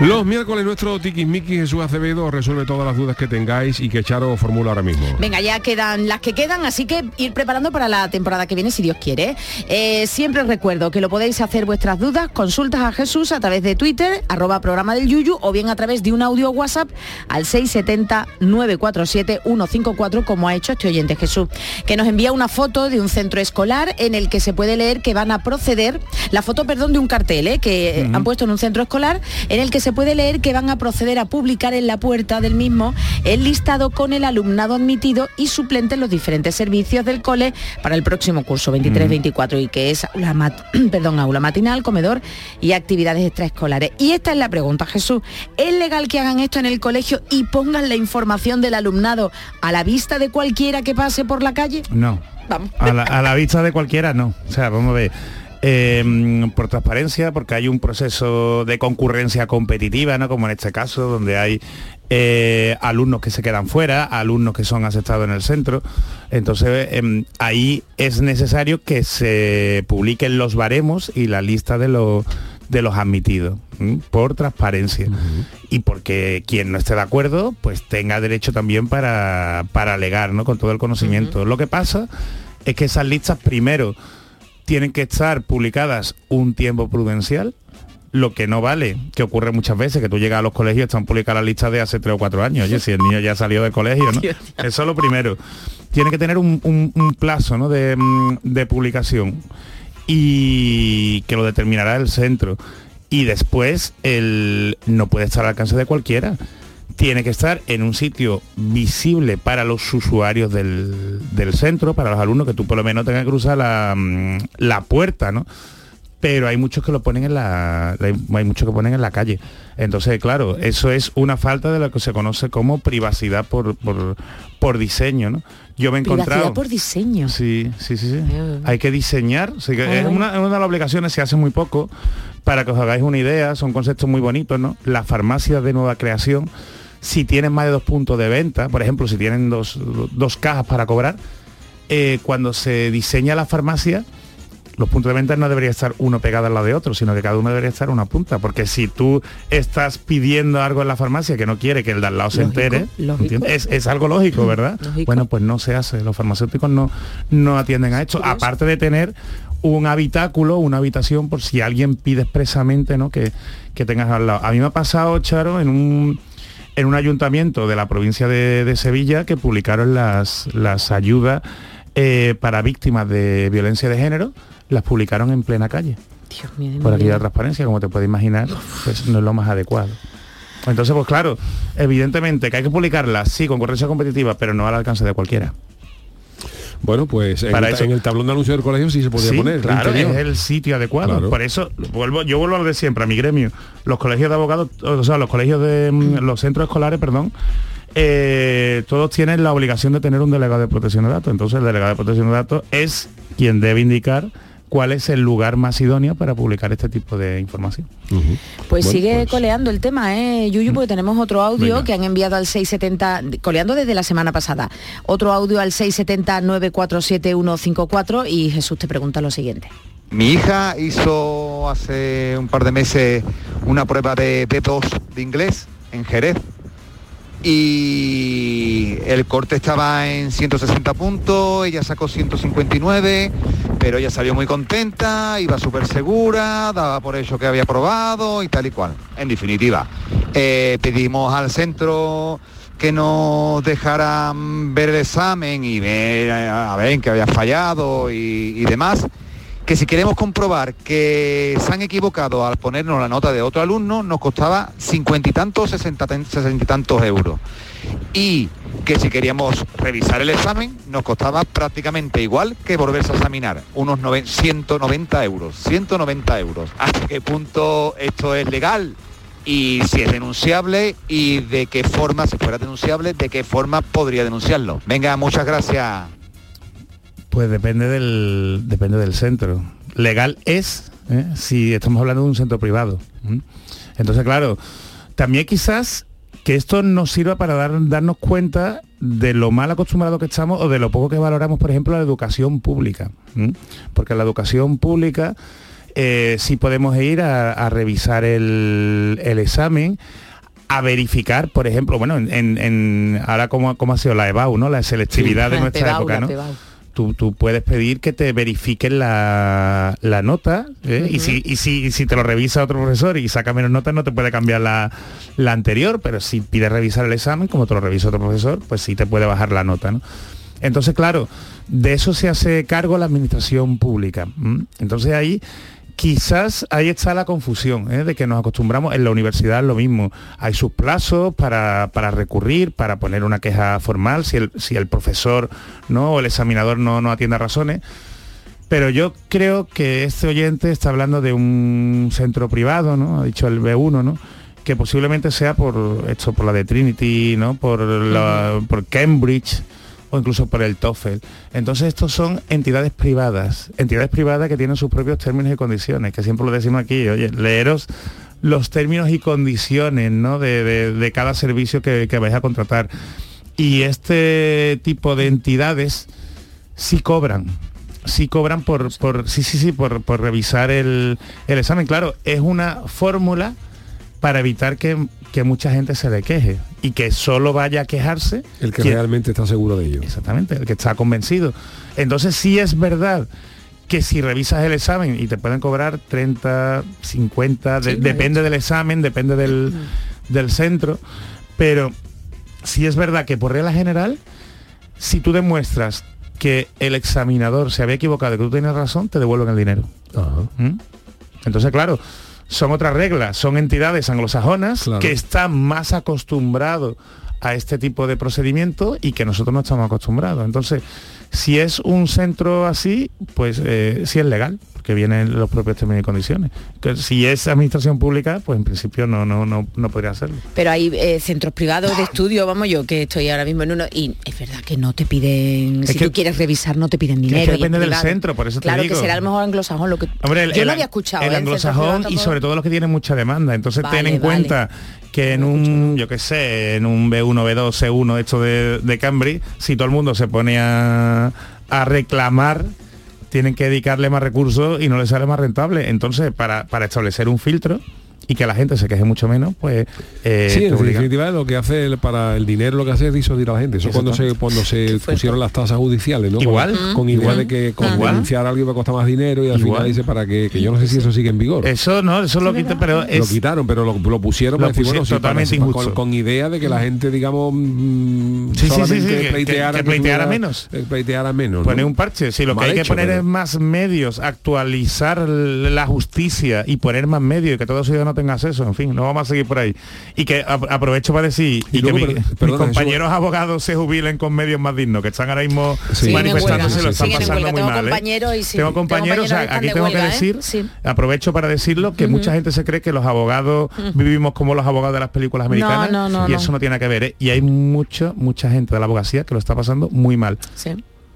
Los miércoles nuestro tiquismiqui Jesús Acevedo resuelve todas las dudas que tengáis y que Charo formula ahora mismo. Venga, ya quedan las que quedan, así que ir preparando para la temporada que viene, si Dios quiere. Eh, siempre os recuerdo que lo podéis hacer vuestras dudas, consultas a Jesús a través de Twitter, arroba programa del Yuyu, o bien a través de un audio WhatsApp al 670-947-154, como ha hecho este oyente Jesús, que nos envía una foto de un centro escolar en el que se puede leer que van a proceder, la foto, perdón, de un cartel, eh, que eh, han puesto en un centro escolar en el que se puede leer que van a proceder a publicar en la puerta del mismo el listado con el alumnado admitido y suplente en los diferentes servicios del cole para el próximo curso 23-24 y que es aula, mat- perdón, aula matinal, comedor y actividades extraescolares. Y esta es la pregunta, Jesús. ¿Es legal que hagan esto en el colegio y pongan la información del alumnado a la vista de cualquiera que pase por la calle? No. Vamos. A la, a la vista de cualquiera no. O sea, vamos a ver. Eh, por transparencia, porque hay un proceso de concurrencia competitiva, ¿no? Como en este caso, donde hay eh, alumnos que se quedan fuera, alumnos que son aceptados en el centro. Entonces, em, ahí es necesario que se publiquen los baremos y la lista de los de los admitidos ¿m? por transparencia y porque quien no esté de acuerdo pues tenga derecho también para, para alegar ¿no? con todo el conocimiento lo que pasa es que esas listas primero tienen que estar publicadas un tiempo prudencial lo que no vale, que ocurre muchas veces, que tú llegas a los colegios y están publicadas las listas de hace tres o cuatro años. Oye, si el niño ya salió del colegio, ¿no? Eso es lo primero. Tiene que tener un, un- un plazo ¿no? de, mm, de publicación y que lo determinará el centro. Y después el, no puede estar al alcance de cualquiera. Tiene que estar en un sitio visible para los usuarios del, del centro, para los alumnos, que tú por lo menos tengas que cruzar la, mm, la puerta, ¿no? pero hay muchos que lo ponen en la hay muchos que ponen en la calle entonces claro eso es una falta de lo que se conoce como privacidad por por, por diseño no yo me he Privacidad encontrado por diseño. Sí, sí, sí, sí. Hay que diseñar. que es una, una de las obligaciones, se hace muy poco. Para que os hagáis una idea, son conceptos muy bonitos, ¿no? Las farmacias de nueva creación, si tienen más de dos puntos de venta, por ejemplo, si tienen dos, dos cajas para cobrar, eh, cuando se diseña la farmacia, los puntos de venta no debería estar uno pegado al lado de otro, sino que cada uno debería estar una punta. Porque si tú estás pidiendo algo en la farmacia que no quiere que el de al lado se entere. Es, es algo lógico, ¿verdad? Lógico. Bueno, pues no se hace. Los farmacéuticos no, no atienden a esto. Aparte de tener un habitáculo, una habitación, por si alguien pide expresamente ¿no? que, que tengas al lado. A mí me ha pasado, Charo, en un en un ayuntamiento de la provincia de, de Sevilla que publicaron las, las ayudas eh, para víctimas de violencia de género, las publicaron en plena calle. Dios mío, Por mi aquí vida. la transparencia, como te puedes imaginar, pues no es lo más adecuado. Entonces, pues claro, evidentemente que hay que publicarlas, sí, con concurrencia competitiva, pero no al alcance de cualquiera. Bueno, pues en, Para el, eso- en el tablón de anuncio del colegio sí se podía Sí, poner. claro, interior. es el sitio adecuado. Claro. Por eso vuelvo, yo vuelvo a lo de siempre, a mi gremio. Los colegios de abogados, o sea, los colegios de mm, los centros escolares, perdón, eh, todos tienen la obligación de tener un delegado de protección de datos. Entonces el delegado de protección de datos es quien debe indicar cuál es el lugar más idóneo para publicar este tipo de información. Pues Bueno, sigue coleando el tema, ¿eh, Yuyu? Porque tenemos otro audio Venga. que han enviado al 670, coleando desde la semana pasada. Otro audio al 670-947-154 y Jesús te pregunta lo siguiente. Mi hija hizo hace un par de meses una prueba de B2 de inglés en Jerez y el corte estaba en 160 puntos, ella sacó 159, pero ella salió muy contenta, iba súper segura, daba por hecho que había probado y tal y cual. En definitiva, eh, pedimos al centro que nos dejaran ver el examen y ver a ver en qué había fallado y, y demás que si queremos comprobar que se han equivocado al ponernos la nota de otro alumno, nos costaba cincuenta y tantos, sesenta y tantos euros. Y que si queríamos revisar el examen, nos costaba prácticamente igual que volverse a examinar, unos noven- 190 euros, 190 euros. ¿Hasta qué punto esto es legal? Y si es denunciable y de qué forma, si fuera denunciable, de qué forma podría denunciarlo. Venga, muchas gracias. Pues depende del, depende del centro. Legal es ¿eh? si estamos hablando de un centro privado. Entonces, claro, también quizás que esto nos sirva para dar- darnos cuenta de lo mal acostumbrado que estamos o de lo poco que valoramos, por ejemplo, la educación pública. Porque la educación pública eh, sí podemos ir a, a revisar el, el examen, a verificar, por ejemplo, bueno, en, ahora como, como ha sido la EBAU, ¿no? La selectividad de nuestra Pebau, época, ¿no? Tú, tú puedes pedir que te verifiquen la, la nota ¿eh? y, si, y, si, y si te lo revisa otro profesor y saca menos notas no te puede cambiar la, la anterior, pero si pides revisar el examen, como te lo revisa otro profesor, pues sí te puede bajar la nota. ¿no? Entonces, claro, de eso se hace cargo la administración pública. Entonces ahí quizás ahí está la confusión, ¿eh? de que nos acostumbramos, en la universidad es lo mismo, hay sus plazos para, para recurrir, para poner una queja formal, si el, si el profesor ¿no? o el examinador no, no atiende a razones, pero yo creo que este oyente está hablando de un centro privado, ¿no? Ha dicho el B1, ¿no? Que posiblemente sea por esto, por la de Trinity, ¿no? Por, la, por Cambridge o incluso por el TOEFL. Entonces estos son entidades privadas, entidades privadas que tienen sus propios términos y condiciones, que siempre lo decimos aquí, oye, leeros los términos y condiciones ¿no? de, cada servicio que, que vais a contratar. Y este tipo de entidades sí cobran. Sí cobran por, por sí, sí, sí, por, revisar el examen. Claro, es una fórmula para evitar que, que mucha gente se le queje y que solo vaya a quejarse El que quien- realmente está seguro de ello. Exactamente, el que está convencido. Entonces sí es verdad que si revisas el examen y te pueden cobrar 30, 50, de- Sí, me depende del examen, depende del, del centro, pero sí es verdad que por regla general, si tú demuestras que el examinador se había equivocado y que tú tienes razón, te devuelven el dinero. ¿Mm? Entonces, claro, son otras reglas, son entidades anglosajonas que están más acostumbrados a este tipo de procedimiento y que nosotros no estamos acostumbrados. Entonces, si es un centro así, pues eh, sí es legal, porque vienen los propios términos y condiciones. Que si es administración pública, pues en principio no, no, no, no podría hacerlo. Pero hay eh, centros privados de estudio, vamos yo, que estoy ahora mismo en uno, y es verdad que no te piden, Es si que- tú quieres revisar, no te piden que es que dinero. es depende del privado. centro, por eso te Claro digo. que será a lo mejor anglosajón lo que... Hombre, el, yo el- no había escuchado. el ¿eh? anglosajón y sobre todo los que tienen mucha demanda. Entonces Vale, ten en vale. cuenta que en un, yo qué sé, en un B1, B2, C1, esto de, de Cambridge, si todo el mundo se pone a, a reclamar, tienen que dedicarle más recursos y no les sale más rentable. Entonces, para, para establecer un filtro y que la gente se queje mucho menos, pues... eh, Sí, en definitiva lo que hace el- para el dinero lo que hace es disuadir a la gente. Eso cuando se cuando se pusieron las tasas judiciales, ¿no? Igual. Con, con idea Igual. de que con Igual. denunciar a alguien va a costar más dinero y al Igual. final dice para que, que yo no sé si eso sigue en vigor. Eso no, eso lo quita, pero lo es... quitaron, pero lo, lo pusieron Lo para decir, pusieron bueno, sí, para- totalmente con- injusto. con, idea de que la gente, digamos, mm, Sí, sí, sí, solamente sí, que- pleiteara, que pleiteara menos. eh, pleiteara menos. ¿no? Poner un parche. Si lo que hay que poner pero- es más medios, actualizar la justicia y poner más medios y que todo ciudadano tenga acceso, en fin, no vamos a seguir por ahí. Y que ap- aprovecho para decir y, Y luego, que mi- mis compañeros abogados se jubilen con medios más dignos, que están ahora mismo Sí. manifestándose, lo están pasando muy Tengo mal. ¿eh? compañeros y sí, Tengo tengo compañeros, o sea, aquí tengo huelga, que ¿eh? decir, Sí. aprovecho para decirlo, que mucha gente se cree que los abogados vivimos como los abogados de las películas americanas no, no, y eso no tiene que ver. ¿eh? Y hay mucha, mucha gente de la abogacía que lo está pasando muy mal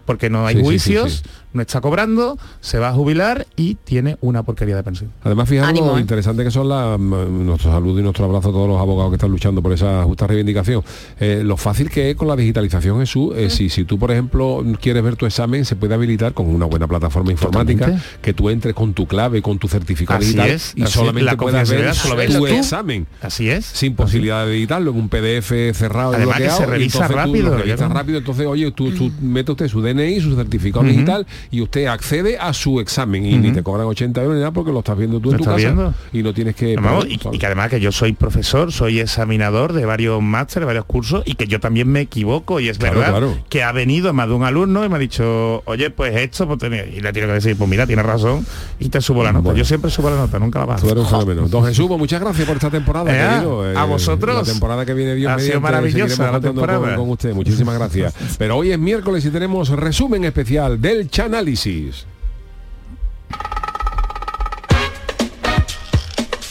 porque no hay Sí, sí, juicios, sí, no está cobrando, se va a jubilar y tiene una porquería de pensión. Además, fijaros lo ¿eh? interesante que son las mm, nuestro saludo y nuestro abrazo a todos los abogados que están luchando por esa justa reivindicación. Eh, lo fácil que es con la digitalización, Jesús, eh, si, si tú, por ejemplo, quieres ver tu examen, se puede habilitar con una buena plataforma informática, Totalmente. que tú entres con tu clave, con tu certificado Así digital es, y solamente La puedas ver solo ves tu tú. examen. Así es. Sin posibilidad de editarlo en un PDF cerrado y Además que bloqueado. se revisa y entonces tú rápido, lo rápido, entonces, oye, tú, tú mete usted su DNI, su certificado digital y usted accede a su examen y ni te cobran 80 euros ni nada porque lo estás viendo tú ¿Lo en tu casa viendo? y no tienes que Vamos, pagar, y, que además que yo soy profesor, soy examinador de varios másteres, varios cursos y que yo también me equivoco y es Claro, verdad claro. que ha venido más de un alumno y me ha dicho, oye, pues esto, pues tenía-". y le tiene que decir, pues mira, tienes razón y te subo la nota. Yo siempre subo la nota, nunca la bajo. Tú eres un fenómeno. Don Jesús, pues muchas gracias por esta temporada, Eh, querido. a vosotros. La temporada que viene Dios Ha sido maravillosa la temporada. Con, con usted. Muchísimas gracias. Pero hoy es miércoles y tenemos resumen especial del Chanálisis.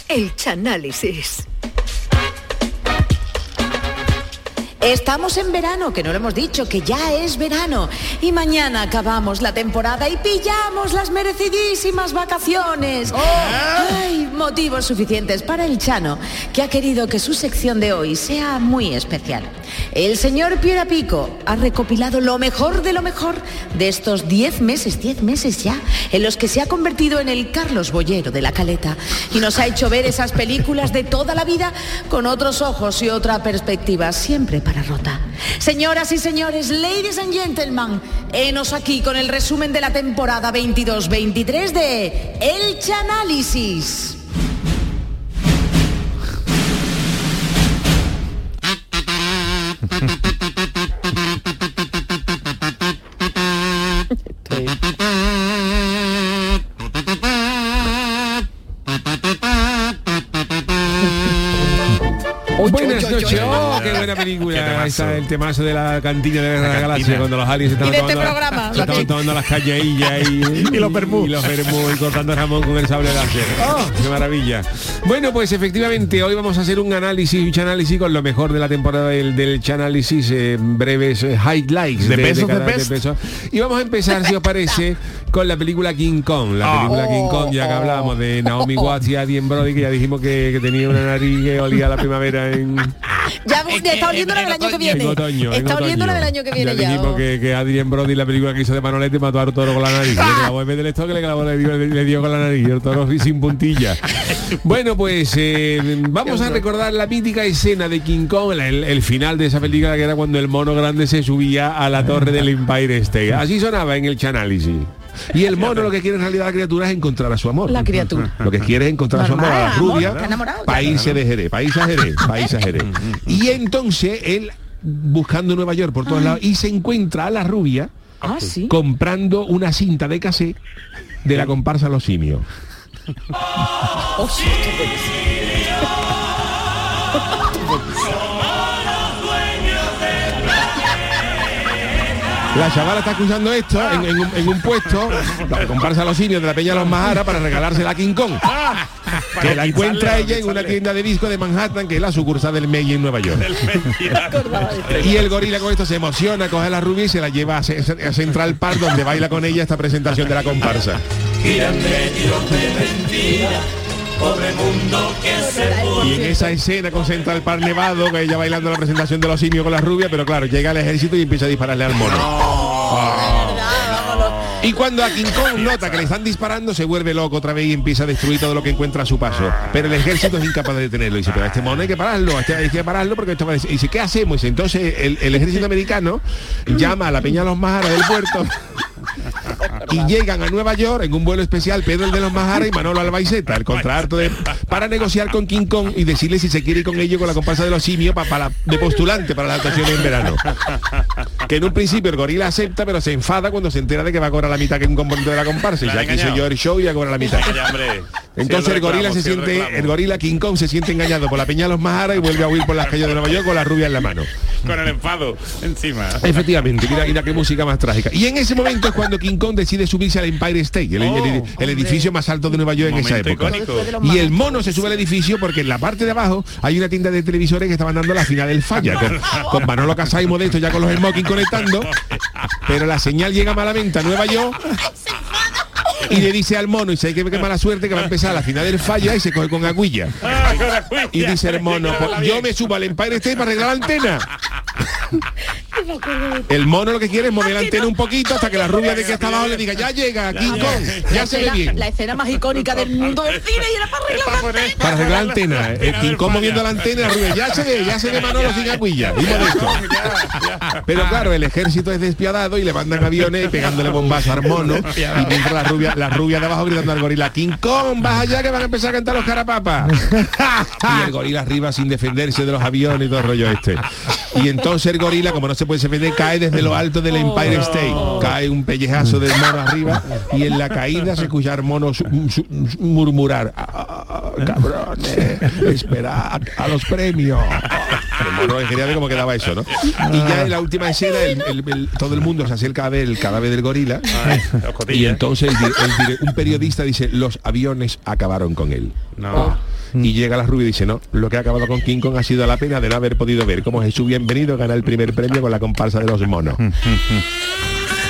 El Chanálisis. Estamos en verano, que no lo hemos dicho, que ya es verano. Y mañana acabamos la temporada y pillamos las merecidísimas vacaciones. Hay motivos suficientes para el Chano, que ha querido que su sección de hoy sea muy especial. El señor Piera Pico ha recopilado lo mejor de lo mejor de estos 10 meses, 10 meses ya, en los que se ha convertido en el Carlos Bollero de la Caleta y nos ha hecho ver esas películas de toda la vida con otros ojos y otra perspectiva, siempre para Rota. Señoras y señores, ladies and gentlemen, enos aquí con el resumen de la temporada 22-23 de El Chanálisis. Pinocho, qué buena película. Ahí está el temazo de la cantina de la, galaxia cuando los aliens estaban Y de este tomando, programa. se estaban tomando las cañadillas y, y los vermú y los vermú y cortando jamón con el sable láser. ¡Oh, qué maravilla! Bueno, pues efectivamente hoy vamos a hacer un análisis, un análisis con lo mejor de la temporada del, del Chanálisis, eh, breves eh, highlights The best of the cada- best. peso. Y vamos a empezar, si os parece, con la película King Kong. La Ah. película King Kong, ya que Oh. hablábamos de Naomi Watts y Adrien Brody, que ya dijimos que, que tenía una nariz que olía a la primavera en, Ya está oliendo la del año que viene. Está oliendo la otoño. del año que viene ya. dijimos que, que Adrien Brody, la película que hizo de Manolete, mató al toro con la nariz. Le clavó en vez del esto que le clavó, le dio con la nariz. El toro sin puntilla. Bueno, pues eh, vamos a recordar la mítica escena de King Kong, el, el final de esa película que era cuando el mono grande se subía a la torre del Empire State. Así sonaba en el Chanálisis. Y el mono lo que quiere en realidad la criatura es encontrar a su amor. La criatura. Lo que quiere es encontrar a su amor a la rubia, países de Jerez, países a Jerez, países a Jerez. Y entonces él buscando Nueva York por todos lados y se encuentra a la rubia Ah, sí. comprando una cinta de cassette de la comparsa Los Simios. La chavala está escuchando esto en, en un, en un puesto, la comparsa Los Simios de la Peña Los Majara para regalársela a King Kong. Que la encuentra ella en una tienda de disco de Manhattan, que es la sucursal del May en Nueva York. Y el gorila con esto se emociona, coge a la rubia y se la lleva a, a Central Park donde baila con ella esta presentación de la comparsa. Y en esa escena con Central Park Nevado, que ella bailando la presentación de los simios con la rubia, pero claro, llega el ejército y empieza a dispararle al mono. Ah. Y cuando a King Kong nota que le están disparando, se vuelve loco otra vez y empieza a destruir todo lo que encuentra a su paso. Pero el ejército es incapaz de detenerlo. Y dice, pero a este mono hay que pararlo, este hay que pararlo porque esto va a decir-". Y dice, ¿qué hacemos? Y dice, entonces el, el ejército americano llama a la Peña de los Maharas del puerto y llegan a Nueva York en un vuelo especial Pedro el de los Maharas y Manolo Albaiceta, el contrato de, para negociar con King Kong y decirle si se quiere ir con ellos con la comparsa de los simios pa- para, de postulante para las actuaciones en verano. Que en un principio el gorila acepta, pero se enfada cuando se entera de que va a cobrar la mitad que un componente de la comparsa. Y ya aquí soy yo el show y a cobrar la mitad. Entonces Sí, el gorila se siente, el gorila King Kong se siente engañado por la peña de los Maharas y vuelve a huir por las calles de Nueva York con la rubia en la mano. Con el enfado encima. Efectivamente, mira, mira qué música más trágica. Y en ese momento es cuando King Kong decide subirse al Empire State, el, el- el edificio más alto de Nueva York en esa época. icónico. Y el mono se sube al edificio porque en la parte de abajo hay una tienda de televisores que estaban dando la final del falla, con, con Manolo Casá y Modesto ya con los smoking conectando, pero la señal llega malamente a Nueva York y le dice al mono, y sé que qué mala suerte que va a empezar la final del falla y se coge con aguilla. Y dice el mono, "Pues yo me subo al Empire State para arreglar la antena. El mono lo que quiere es mover la antena un poquito hasta que la rubia de que está abajo le diga, ya llega, King Kong, ya se ve escena- bien. La escena más icónica del mundo del cine y era para arreglar la antena. Para arreglar la antena. El King Kong moviendo la antena y la rubia, ya se ve, ya se ve Manolo sin aguilla. Pero claro, el ejército es despiadado y le mandan aviones y pegándole bombazos al mono. Y mientras la rubia, la rubia de abajo gritando al gorila, King Kong, vas allá que van a empezar a cantar los carapapas. y el gorila arriba sin defenderse de los aviones y todo el rollo este. Y entonces el gorila, como no se puede defender, cae desde lo alto del Empire State. Cae un pellejazo del mono arriba y en la caída se escucha al mono su- su- su- murmurar. "Ah, cabrones, esperad a los premios. El mono quería ver cómo quedaba eso, ¿no? Y ya en la última escena el- el- el- todo el mundo se acerca a ver el cadáver del gorila. Y entonces un periodista dice, los aviones acabaron con él. No. Y llega la rubia y dice, no, lo que ha acabado con King Kong ha sido la pena de no haber podido ver cómo Jesús bienvenido gana el primer premio con la comparsa de los monos.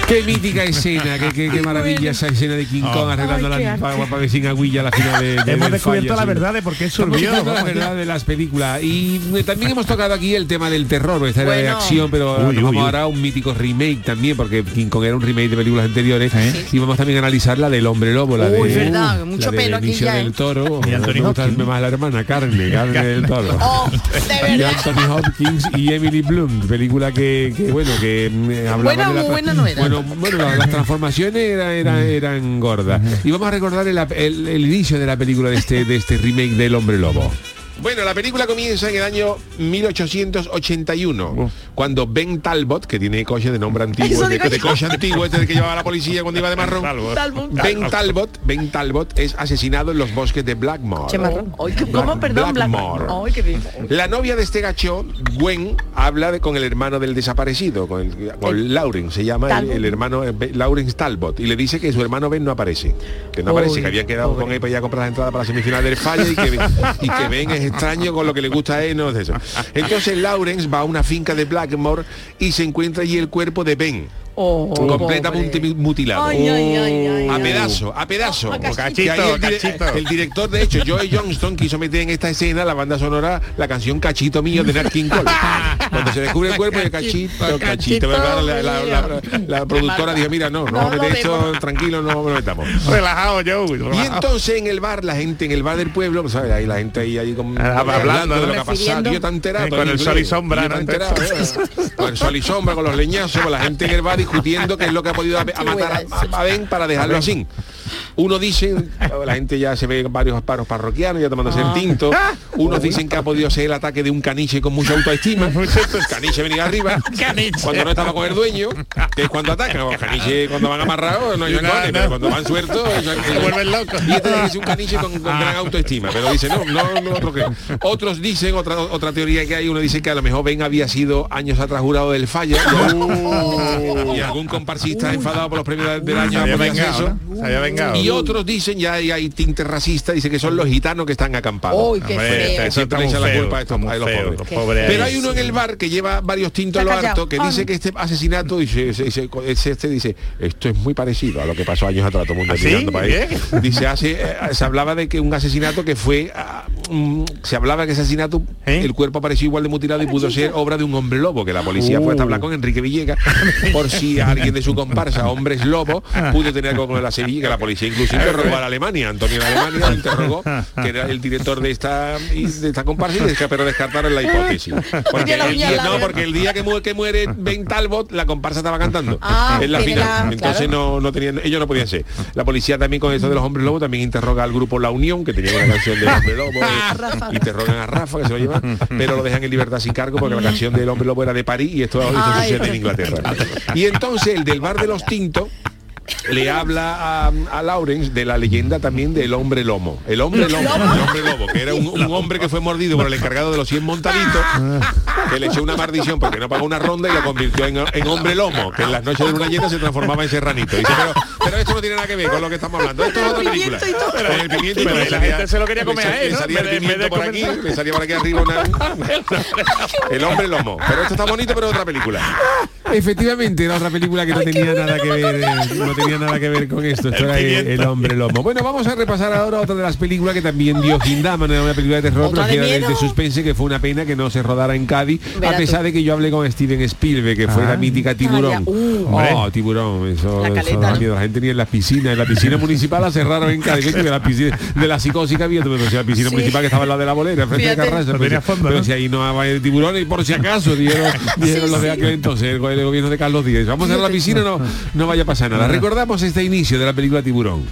Qué mítica escena, qué, qué- qué maravilla esa escena de King Kong arreglando Ay, la para ver sin aguilla la final de, de Hemos descubierto falla, la verdad de por qué surgió. la verdad de las películas y eh, también hemos tocado aquí el tema del terror esta era de Bueno. acción pero Uy, nos vamos uy, ahora a un mítico remake también porque King Kong era un remake de películas anteriores y vamos también a analizar la del hombre lobo la de verdad, mucho la de pelo aquí ya, ¿eh? del Toro Y Anthony me gusta Hopkins. más la hermana Carne Carne del Toro Oh, de. Anthony Hopkins y Emily Blunt película que, que, bueno que mm, hablaba Buena de la tra- buena no era. bueno bueno la- las transformaciones era- era- eran gordas. Y vamos a recordar el, el- el inicio de la película de este de este remake del hombre lobo Bueno, la película comienza en el año 1881, cuando Ben Talbot, que tiene coche de nombre antiguo, de, de coche antiguo, este que llevaba la policía cuando iba de marrón. Talbot. Ben Talbot, Ben Talbot es asesinado en los bosques de Blackmore. ¿Cómo? Perdón, Black- Blackmore. Qué. La novia de este gacho, Gwen, habla de, con el hermano del desaparecido, con, el, con Lauren, se llama el, el hermano eh, Lawrence Talbot, y le dice que su hermano Ben no aparece, que no aparece, Uy, que habían quedado con él para ir a comprar las entradas para la semifinal del Falla y que, y que Ben es extraño con lo que le gusta a él, no es eso. Entonces Lawrence va a una finca de Blackmore y se encuentra allí el cuerpo de Ben. Oh, completamente pobre. mutilado. Ay, ay, ay, ay, a pedazo, a pedazo. A cachito. El, dire- Cachito. el director, de hecho, Joey Johnston, quiso meter en esta escena la banda sonora la canción Cachito Mío de Nat King Cole. Cuando se descubre el cuerpo de Cachito, Cachito, claro, la, la- la- la productora dijo, mira, no, no, No esto tranquilo, no lo metamos. Relajado, yo. Y entonces en el bar, la gente, en el bar del pueblo, pues, ¿sabes? Ahí la gente ahí, ahí con- Ah, hablando, de lo que ha pasado. Yo tan enterado. Con el sol y sombra, ¿eh? Con el sol y sombra, con los leñazos, con la gente en el bar discutiendo qué es lo que ha podido a, a matar a, a Ben para dejarlo así. Uno dice, la gente ya se ve varios paros parroquianos ya tomándose el tinto. Unos dicen que ha podido ser el ataque de un caniche con mucha autoestima. El caniche venía arriba. Cuando no estaba con el dueño, que es cuando atacan. Los caniches cuando van amarrados no hay No, cojones, no. pero cuando van sueltos Se vuelven locos. Y este es un caniche con, con gran autoestima, pero dice, no, no, no, otro que. Otros dicen, otra, otra teoría que hay, uno dice que a lo mejor Ben había sido años atrás jurado del falla. Y algún comparsista enfadado por los premios del año Se había podía hacer vengado, eso. ¿no? Se había vengado. Y otros dicen, ya hay, hay tinte racista, dice que son los gitanos que están acampados. Uy, qué Hombre, feo. eso Siempre está le muy echan la feo, culpa a estos- está muy a los feo, pobres. los pobres Pero hay uno en el bar que lleva varios tintos a lo harto que dice que este asesinato dice, este dice esto es muy parecido a lo que pasó años atrás todo el mundo ¿Ah, sí? para ahí. ¿Bien? dice hace eh, se hablaba de que un asesinato que fue ah, mm, se hablaba que ese asesinato ¿Eh? el cuerpo apareció igual de mutilado y pudo ser obra de un hombre lobo que la policía fue hasta hablar con Enrique Villegas por si alguien de su comparsa hombres lobo pudo tener algo con la Sevilla que la policía incluso interrogó a la Alemania Antonio de Alemania lo interrogó que era el director de esta y de esta comparsa y pero descartaron la hipótesis porque el día, no porque el día que muere, que muere Ben Talbot la comparsa estaba cantando Ah, en la final la- entonces claro. no, no tenían ellos no podían ser. La policía también con esto de los hombres lobo también interroga al grupo La Unión que tenía una canción del hombre lobo eh, interrogan a Rafa que se lo lleva pero lo dejan en libertad sin cargo porque la canción del hombre lobo era de París y esto, esto Ay. sucede en Inglaterra. Y entonces el del bar de los tintos le habla a, a Lawrence de la leyenda también del hombre lomo. El hombre lomo, el hombre lobo, que era un, un hombre que fue mordido por el encargado de los 100 montaditos, que le echó una maldición porque no pagó una ronda y lo convirtió en, en hombre lomo, que en las noches de luna llena se transformaba en serranito. Dice, pero, pero esto no tiene nada que ver con lo que estamos hablando. Esto es otra película. Y el pimiento y Pero la gente se lo quería comer a él, le ¿no? salía el pimiento por aquí, salía por aquí arriba una- el hombre lomo. Pero esto está bonito, pero es otra película. Efectivamente, era otra película que no tenía nada que ver, eh, no tenía nada que ver con esto. Esto El era el, hombre lomo. Bueno, vamos a repasar ahora otra de las películas que también dio Gindama, no era una película de terror, pero que de era de, de suspense, que fue una pena que no se rodara en Cádiz, Verá a pesar tú. de que yo hablé con Steven Spielberg, que fue Ah. la mítica tiburón. Ah. Uh. oh, tiburón, eso, La eso da ¿no? miedo. La gente ni en las piscinas, en la piscina municipal la cerraron en Cádiz, que la piscina de la psicosis que había, pero si la piscina Sí. municipal que estaba al lado de la bolera, frente Fíjate. de Carrasco, No pero, fondo, pero ¿no? si ahí no va el tiburón y por si acaso dijeron, dijeron Sí, los de sí. aquel entonces, el, el gobierno de Carlos Díaz. Vamos a cerrar la piscina, no, no vaya a pasar nada. Recordamos este inicio de la película Tiburón.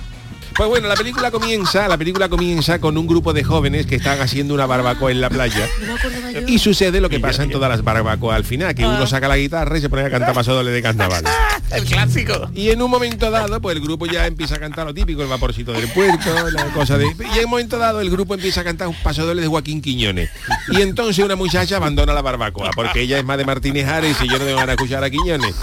Pues bueno, la película comienza, la película comienza con un grupo de jóvenes que están haciendo una barbacoa en la playa. Y sucede lo que pasa en todas las barbacoas al final, que uno saca la guitarra y se pone a cantar pasodoble de carnaval. El clásico. Y en un momento dado, pues el grupo ya empieza a cantar lo típico, el vaporcito del puerto, la cosa de. Y en un momento dado el grupo empieza a cantar un pasodoble de Joaquín Quiñones. Y entonces una muchacha abandona la barbacoa, porque ella es más de Martínez Ares y yo no tengo ganas de escuchar a Quiñones.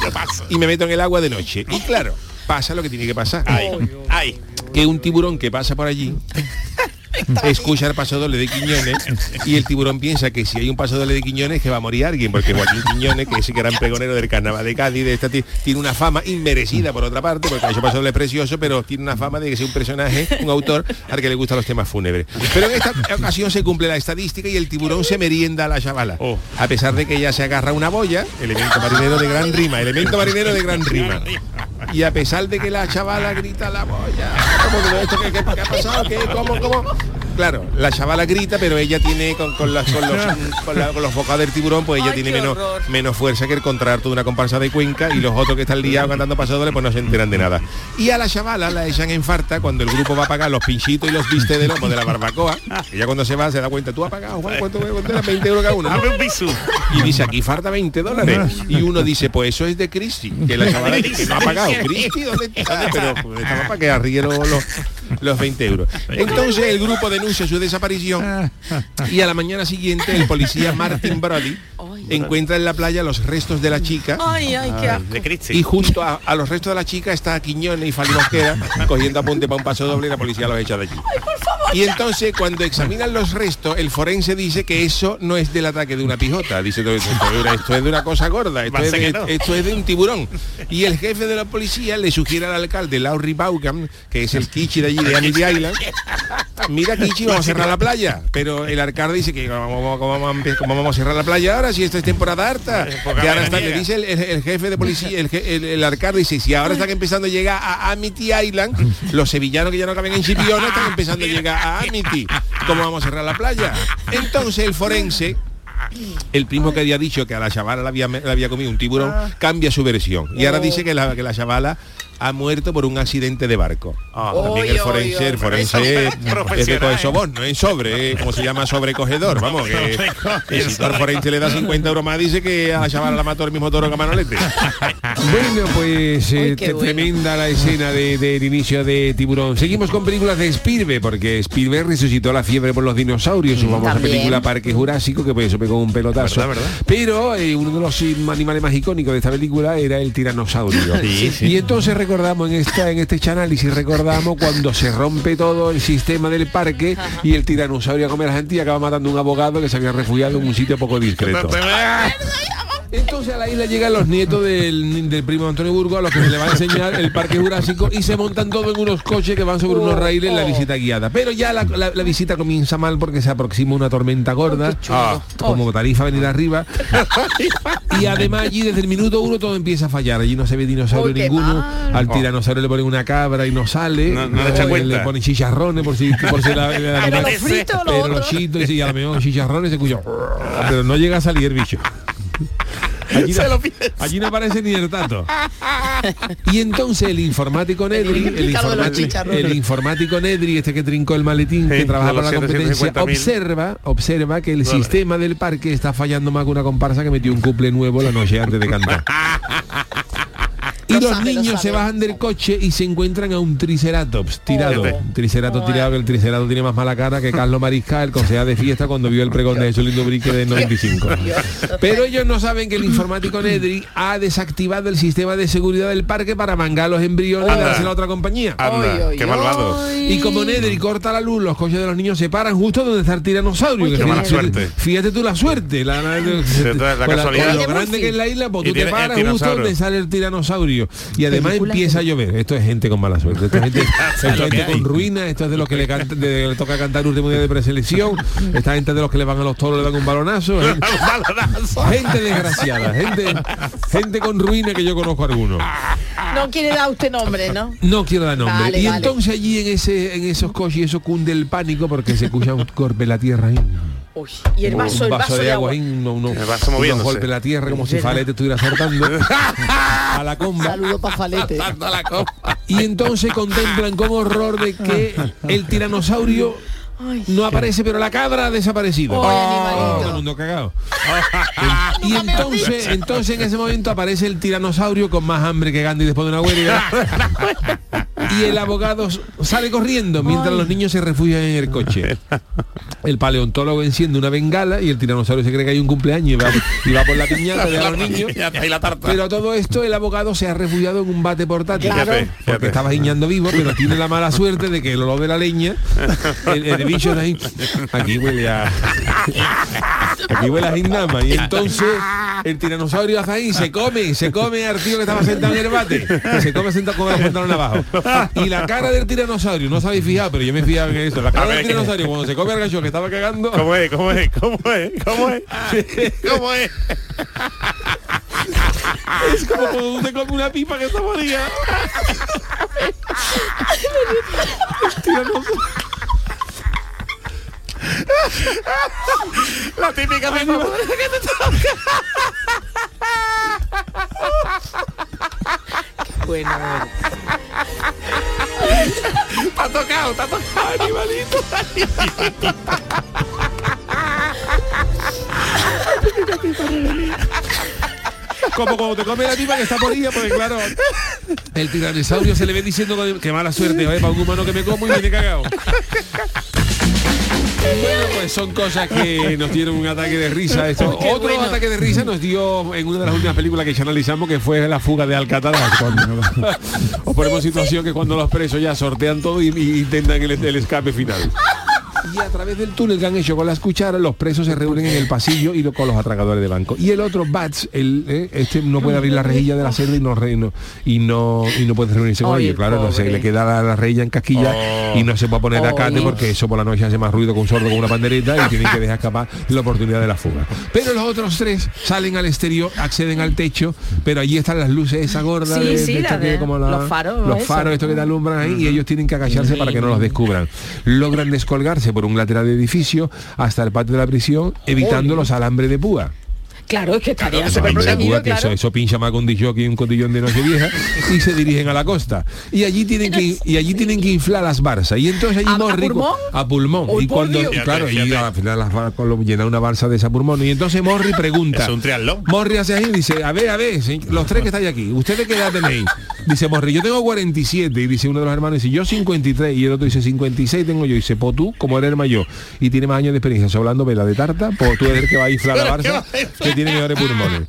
Y me meto en el agua de noche. Y claro, pasa lo que tiene que pasar. Ay, ay. Que un tiburón que pasa por allí escucha el paso doble de Quiñones y el tiburón piensa que si hay un paso doble de Quiñones que va a morir alguien porque Joaquín Quiñones que es el gran pregonero del carnaval de Cádiz de esta ti- tiene una fama inmerecida por otra parte porque ha hecho paso doble precioso pero tiene una fama de que sea un personaje un autor al que le gustan los temas fúnebres pero en esta ocasión se cumple la estadística y el tiburón se merienda a la chavala Oh. a pesar de que ella se agarra una boya elemento marinero de gran rima elemento marinero de gran rima y a pesar de que la chavala grita la boya ¿cómo que qué, qué- qué ha pasado? ¿Qué? ¿Cómo? ¿Cómo? Claro, la chavala grita, pero ella tiene con, con las- con los, con la- con los bocados del tiburón, pues ella tiene menos, menos fuerza que el contrato de una comparsa de Cuenca y los otros que están liados cantando pasadores pues no se enteran de nada. Y a la chavala la echan en farta cuando el grupo va a pagar los pinchitos y los viste de lomo de la barbacoa. Ella cuando se va se da cuenta, tú has pagado, Juan, ¿cuánto, era? 20 euros cada uno. ¿no? Y dice, aquí falta 20 dólares. Y uno dice, pues eso es de Cristi, que la chavala dice que no ha pagado. Cristi, ¿dónde está? Pero pues, estaba para que arrie los, los, los 20 euros. Entonces el grupo denuncia su desaparición. Y a la mañana siguiente el policía Martin Brody encuentra en la playa los restos de la chica Ay, ay, qué asco. y junto a, a los restos de la chica está Quiñones y Fali Mosquera cogiendo apunte para un paso doble y la policía los echa de allí. Y entonces cuando examinan los restos, el forense dice que eso no es del ataque de una pijota. Dice, esto, esto es una- esto es de una cosa gorda, esto es, de, que no. esto es de un tiburón. Y el jefe de la policía le sugiere al alcalde Laurie Vaughan, que es el Kichi de allí de Amity Island, mira Kichi, vamos a cerrar la playa. Pero el alcalde dice que cómo, cómo- cómo vamos, cómo vamos a cerrar la playa ahora si esto es temporada harta. Que ahora está, le dice el, el- el jefe de policía, el- el alcalde dice, si ahora están empezando a llegar a Amity Island, los sevillanos que ya no caben en Chipiona están empezando a llegar a Amity. ¿Cómo vamos a cerrar la playa? Entonces el forense el primo que había dicho que a la chavala le había, comido un tiburón cambia su versión. Y ahora dice que la, que la chavala ha muerto por un accidente de barco. También el forense, el forense es es de es sobre, eh, como se llama sobrecogedor, vamos, que, que si al forense le da 50 euros más dice que a la chavala la mató el mismo toro que a Manolete. Bueno, pues eh, bueno. tremenda la escena de- del inicio de Tiburón. Seguimos con películas de Spielberg, porque Spielberg resucitó la fiebre por los dinosaurios, su famosa película Parque Jurásico, que pues eso pegó un pelotazo. ¿Verdad, verdad? Pero eh, uno de los animales más icónicos de esta película era el tiranosaurio. Sí, sí. Y entonces recordamos en esta en este análisis recordamos cuando se rompe todo el sistema del parque y el tiranosaurio a comer a gente y acaba matando a un abogado que se había refugiado en un sitio poco discreto. Entonces a la isla llegan los nietos del, del primo Antonio Burgo a los que se le va a enseñar el parque jurásico y se montan todos en unos coches que van sobre unos raíles en la visita guiada. Pero ya la, la- la visita comienza mal porque se aproxima una tormenta gorda, ah, como tarifa venir arriba. y además allí desde el minuto uno todo empieza a fallar. Allí no se ve dinosaurio qué ninguno. mal. Al Oh. tiranosaurio le ponen una cabra y no sale. No- no le echa Eh, le ponen chicharrones por si, por si la, lo frito, lo pero los chitos y a lo mejor chicharrones se escucha. Pero no llega a salir el bicho. Allí, Se no, lo piensa. allí no aparece ni el tato. Y entonces el informático Nedri, el, informático, el informático Nedri, este que trincó el maletín, que trabaja para la competencia, 750.000. observa, observa que el Vale. sistema del parque está fallando más que una comparsa que metió un couple nuevo la noche antes de cantar. Y los niños se bajan del coche y se encuentran a un triceratops tirado. Oh. Un triceratops tirado, que el triceratops tiene más mala cara que Carlos Mariscal, el consejero de fiesta cuando vio el pregón de Jesús Lindo Brique del 95. Pero ellos no saben que el informático Nedri ha desactivado el sistema de seguridad del parque para mangar los embriones y Anda. dárselo a otra compañía. Anda, qué malvado. Y como Nedri corta la luz, los coches de los niños se paran justo donde está el tiranosaurio. Uy, que qué mala fíjate- suerte. Fíjate tú la suerte. La, la- la con la- casualidad. con lo grande que es la isla, pues Y tú te paras justo donde sale el tiranosaurio. Y además Película empieza a llover. Esto es gente con mala suerte. Esto es gente, esto con ruina, esto es de los que le, canta- de- de- le toca cantar último día de preselección. Esta gente de los que le van a los toros le dan un balonazo. Gente, gente desgraciada, gente, gente con ruina que yo conozco algunos. No quiere dar usted nombre, ¿no? No quiero dar nombre. Vale, y vale. entonces allí en ese en esos coches eso cunde el pánico porque se escucha un en la tierra ahí. Uy, y el vaso, un el vaso de agua. ahí, uno- uno- El vaso moviéndose. en la tierra como si. Falete estuviera saltando a la comba. Saludo para Falete. Y entonces contemplan con horror de que el tiranosaurio no aparece, pero la cabra ha desaparecido. Todo el mundo cagado. y entonces, entonces en ese momento aparece el tiranosaurio con más hambre que Gandhi después de una huelga. y el abogado sale corriendo mientras los niños se refugian en el coche. El paleontólogo enciende una bengala y el tiranosaurio se cree que hay un cumpleaños y va, y va por la piñata de a los niños. Y la tarta. Pero a todo esto el abogado se ha refugiado en un bate portátil. Claro. Porque estaba guiñando vivo, pero tiene la mala suerte de que el olor de la leña, el, el bicho de ahí, aquí huele a. Aquí huele a gindama. Y entonces el tiranosaurio hace ahí, se come, se come al tío que estaba sentado en el bate. que se come sentado con los pantalones abajo. Y la cara del tiranosaurio, no os habéis fijado, pero yo me he fijado en eso. La cara del tiranosaurio cuando se come al gacho que estaba cagando. ¿Cómo es? ¿Cómo es? ¿Cómo es? ¿Cómo es? ¿Cómo es? Es como cuando tú te comes una pipa que está moría. El tiranosaurio. La típica de que te toca. Bueno, Está tocado, está tocado, animalito. Como cuando te come la tipa que está por ella, porque claro, el tiranosaurio se le ve diciendo que- mala suerte, ¿vale? para un humano que me como y me he cagado. Bueno, pues son cosas que nos dieron un ataque de risa. Esto. Otro bueno. ataque de risa nos dio en una de las últimas películas que ya analizamos, que fue la fuga de Alcatraz. Cuando, os ponemos situación que cuando los presos ya sortean todo y, y intentan el, el escape final. Y a través del túnel que han hecho con las cucharas, los presos se reúnen en el pasillo y lo, con los atracadores de banco. Y el otro, Bats, el, eh, este no puede abrir la rejilla de la celda y no, re- no- y no y no puede reunirse con Ay, ellos. Claro, no sé, pobre. le queda la, la rejilla en casquilla y no se puede poner a cate porque eso por la noche hace más ruido que un sordo con una pandereta y tienen que dejar escapar la oportunidad de la fuga. Pero los otros tres salen al exterior, acceden al techo, pero allí están las luces esa gorda Sí, de, sí, de esta la de- como la- los faros, los faros esto que te alumbran ahí y ellos tienen que agacharse para que no los descubran. Logran descolgarse por un lateral de edificio hasta el patio de la prisión, evitando los alambres de púa. claro, es que estaría súper eso, claro. eso pincha más con y un cotillón de noche vieja y se dirigen a la costa. Y allí tienen que y allí tienen que inflar las barzas. Y entonces allí ¿A- a Morri- pulmón? a pulmón. Y cuando claro, Fíjate, y al final las lo- llena una balsa de esa pulmón. Y entonces Morri pregunta. Es un triatlón. Morri hace así y dice, a ver, a ver, los tres que estáis aquí, ¿ustedes qué edad tenéis? Dice Morri, yo tengo 47 y dice uno de los hermanos, dice yo 53 y el otro dice 56 tengo yo. Y dice, pues tú, como eres el mayor y tiene más años de experiencia hablando vela de tarta, pues tú eres el que va a inflar la barza que tiene mejores pulmones.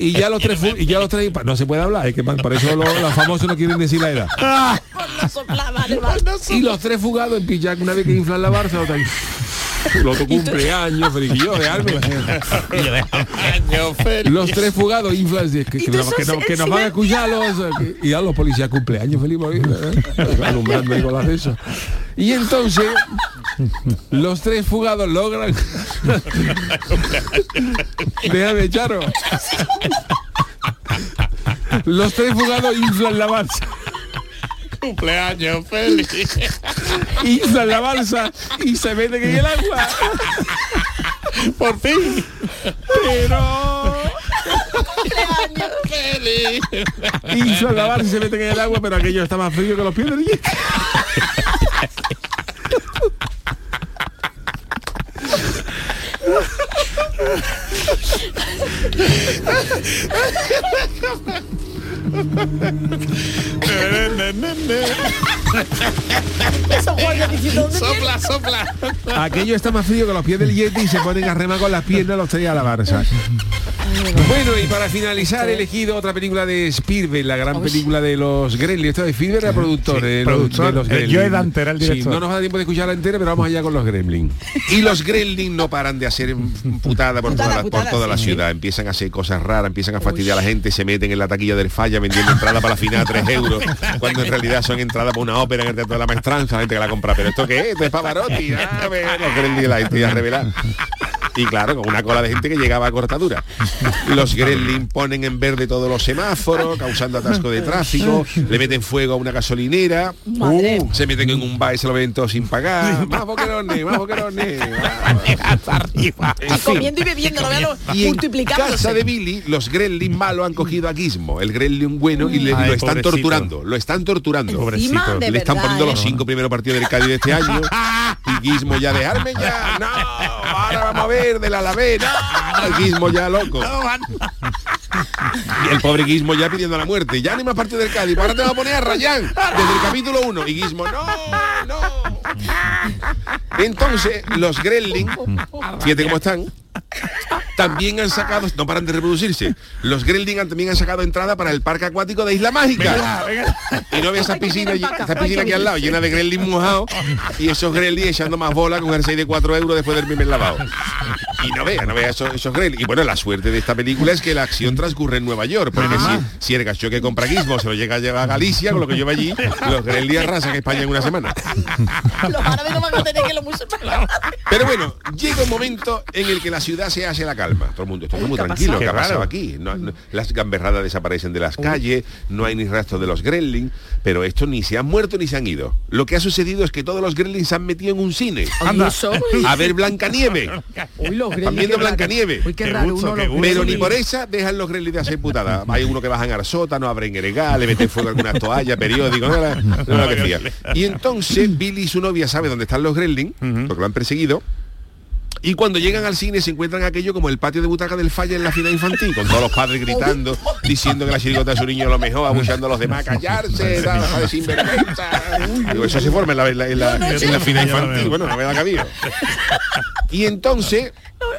Y ya los tres y ya los tres no se puede hablar, es que por eso los, los famosos no quieren decir la edad. Y los tres fugados en pillac una vez que inflan la barza, otro, el otro cumpleaños, friquillo, realmente. Los tres fugados inflan, que, nos- que, que van a escuchar los y a los policías cumpleaños feliz alumbrando con las de eso. Y entonces los tres fugados logran déjame Charo los tres fugados inflan la balsa Cumpleaños feliz. inflan la balsa y se meten en el agua Por fin. pero Feliz. inflan la balsa y se meten en el agua pero aquello está más frío que los pies del hielo. Esos guardias diciendo, ¿dónde Sopla, sopla. Aquello está más frío que los pies del yeti y se ponen a remar con las piernas los tres a la barza. Bueno, y para finalizar he elegido otra película de Spielberg, la gran película de los Gremlins. Esto de Spielberg era productor, Sí, de, los- productor. de los Gremlins. Joe Dante era el Sí, director. no nos va a dar tiempo de escucharla entera, pero vamos allá con los Gremlins. Y los Gremlins no paran de hacer putada por Putada, toda, la, por toda la sí. ciudad. Empiezan a hacer cosas raras, empiezan a fastidiar a la gente, se meten en la taquilla del falla vendiendo entrada para la final a 3 euros, cuando en realidad son entradas para una ópera en el Teatro de la Maestranza, la gente que la compra. Pero ¿esto qué es? Esto es Pavarotti. Ah, los Gremlins, la gente ya revelada. Y claro, con una cola de gente que llegaba a cortadura. Los Gremlins ponen en verde todos los semáforos, causando atasco de tráfico, le meten fuego a una gasolinera, Madre. uh, se meten en un bar y se lo ven todos sin pagar. Más boquerones, más boquerones. En fin. comiendo y bebiendo, no vean lo- Y en casa de Billy, los Gremlins malos han cogido a Gizmo, el Gremlin bueno, y le, Ay, lo están pobrecito. torturando. Lo están torturando. Pobrecito. Le están poniendo ¿eh? los cinco primeros partidos del Cádiz de este año. Y Gizmo ya, dejarme ya. No, ahora vamos a ver del Alavés. No, el Gizmo ya loco. Y el pobre Gizmo ya pidiendo la muerte. Ya ni más partido del Cádiz. Ahora te va a poner a Rayán desde el capítulo 1. Y Gizmo, no, no. Entonces, los Gremlins, fíjate cómo están, también han sacado, no paran de reproducirse, los Gremlins han- también han sacado entrada para el parque acuático de Isla Mágica. Y no ve esa piscina, esa piscina aquí al lado, llena de Gremlins mojados y esos Gremlins echando más bola con jersey de 4 euros después del primer lavado. Y no vea, no vea esos, esos Gremlins. Y bueno, la suerte de esta película es que la acción transcurre en Nueva York, porque si, si el gacho que compra Gizmo se lo llega a llevar a Galicia, con lo que lleva allí, los Gremlins arrasan España en una semana. Los árabes no van a tener que lo musulmanes. Pero bueno, llega un momento en el que la ciudad se hace la calma. Todo el mundo está muy ¿qué ha tranquilo. ¿Qué ha pasado aquí? No- no- las gamberradas desaparecen de las calles, no hay ni rastro de los gremlins, pero estos ni se han muerto ni se han ido. Lo que ha sucedido es que todos los gremlins se han metido en un cine. Anda. A ver Blancanieve. Oílo. Gremlins, viendo. Blancanieves. Uy, qué raro, uno los Pero ni por esa dejan los gremlins de hacer putadas. Hay uno que bajan al sótano, abren el legal, le meten fuego a algunas toallas, periódicos, no, no hacía. Y entonces Billy y su novia sabe dónde están los gremlins, porque lo han perseguido. Y cuando llegan al cine se encuentran aquello como el patio de butaca del falla en la final infantil, con todos los padres gritando, diciendo que la chirigota de su niño es lo mejor, abuchando a los demás, callarse, da, de sinvergüenza. Digo, eso se forma en la, en la, en la- en la final infantil, bueno, no me da cabida. Y entonces,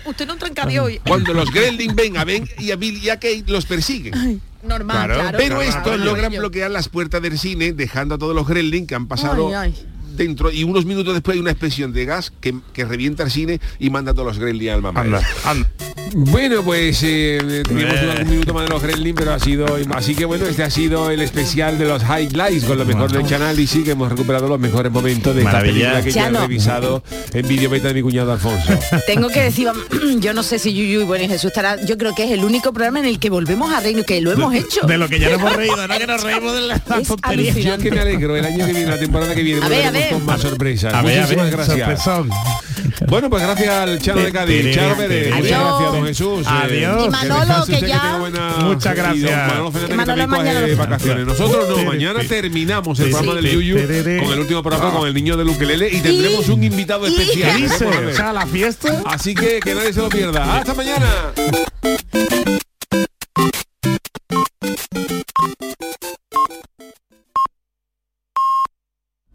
Usted no entra en cabio hoy. cuando los Gremlins ven a Ben y a Bill y a Kate, los persiguen. Normal, claro. Pero claro, estos claro. logran bloquear las puertas del cine, dejando a todos los Gremlins que han pasado Ay, ay. Dentro y unos minutos después hay una explosión de gas que, que revienta el cine y manda a todos los Gremlins al mamá. Bueno, pues eh, teníamos un, un minuto más de los Gremlins, pero ha sido así que bueno, este ha sido el especial de los highlights con lo mejor del canal y sí que hemos recuperado los mejores momentos de esta Maravilla. película que ya he Chano. revisado en videometa de mi cuñado Alfonso. Tengo que decir, yo no sé si Yuyu y bueno y Jesús estará, yo creo que es el único programa en el que volvemos a reír, que lo hemos hecho. De lo que ya nos hemos reído, ¿no? Que nos reímos de la Es tontería. Yo que me alegro, el año que viene, la temporada que viene, A ver, a ver. con más sorpresas. A ver, a Muchísimas ver, gracias. sorpresón. Bueno, pues gracias al Chano de Cádiz, Charo Pérez, muchas gracias, don Jesús. Adiós. Y Manolo, que ya- Muchas gracias. Manolo Fernández, Que Manolo que también mañana coge lo- vacaciones. Nosotros no, mañana terminamos el programa del Yuyu con el último programa con el niño de Luquelele y tendremos un invitado especial. ¿Qué ¿eh? dice? Por ver. O sea, la fiesta. Así que que nadie se lo pierda. ¡Hasta mañana!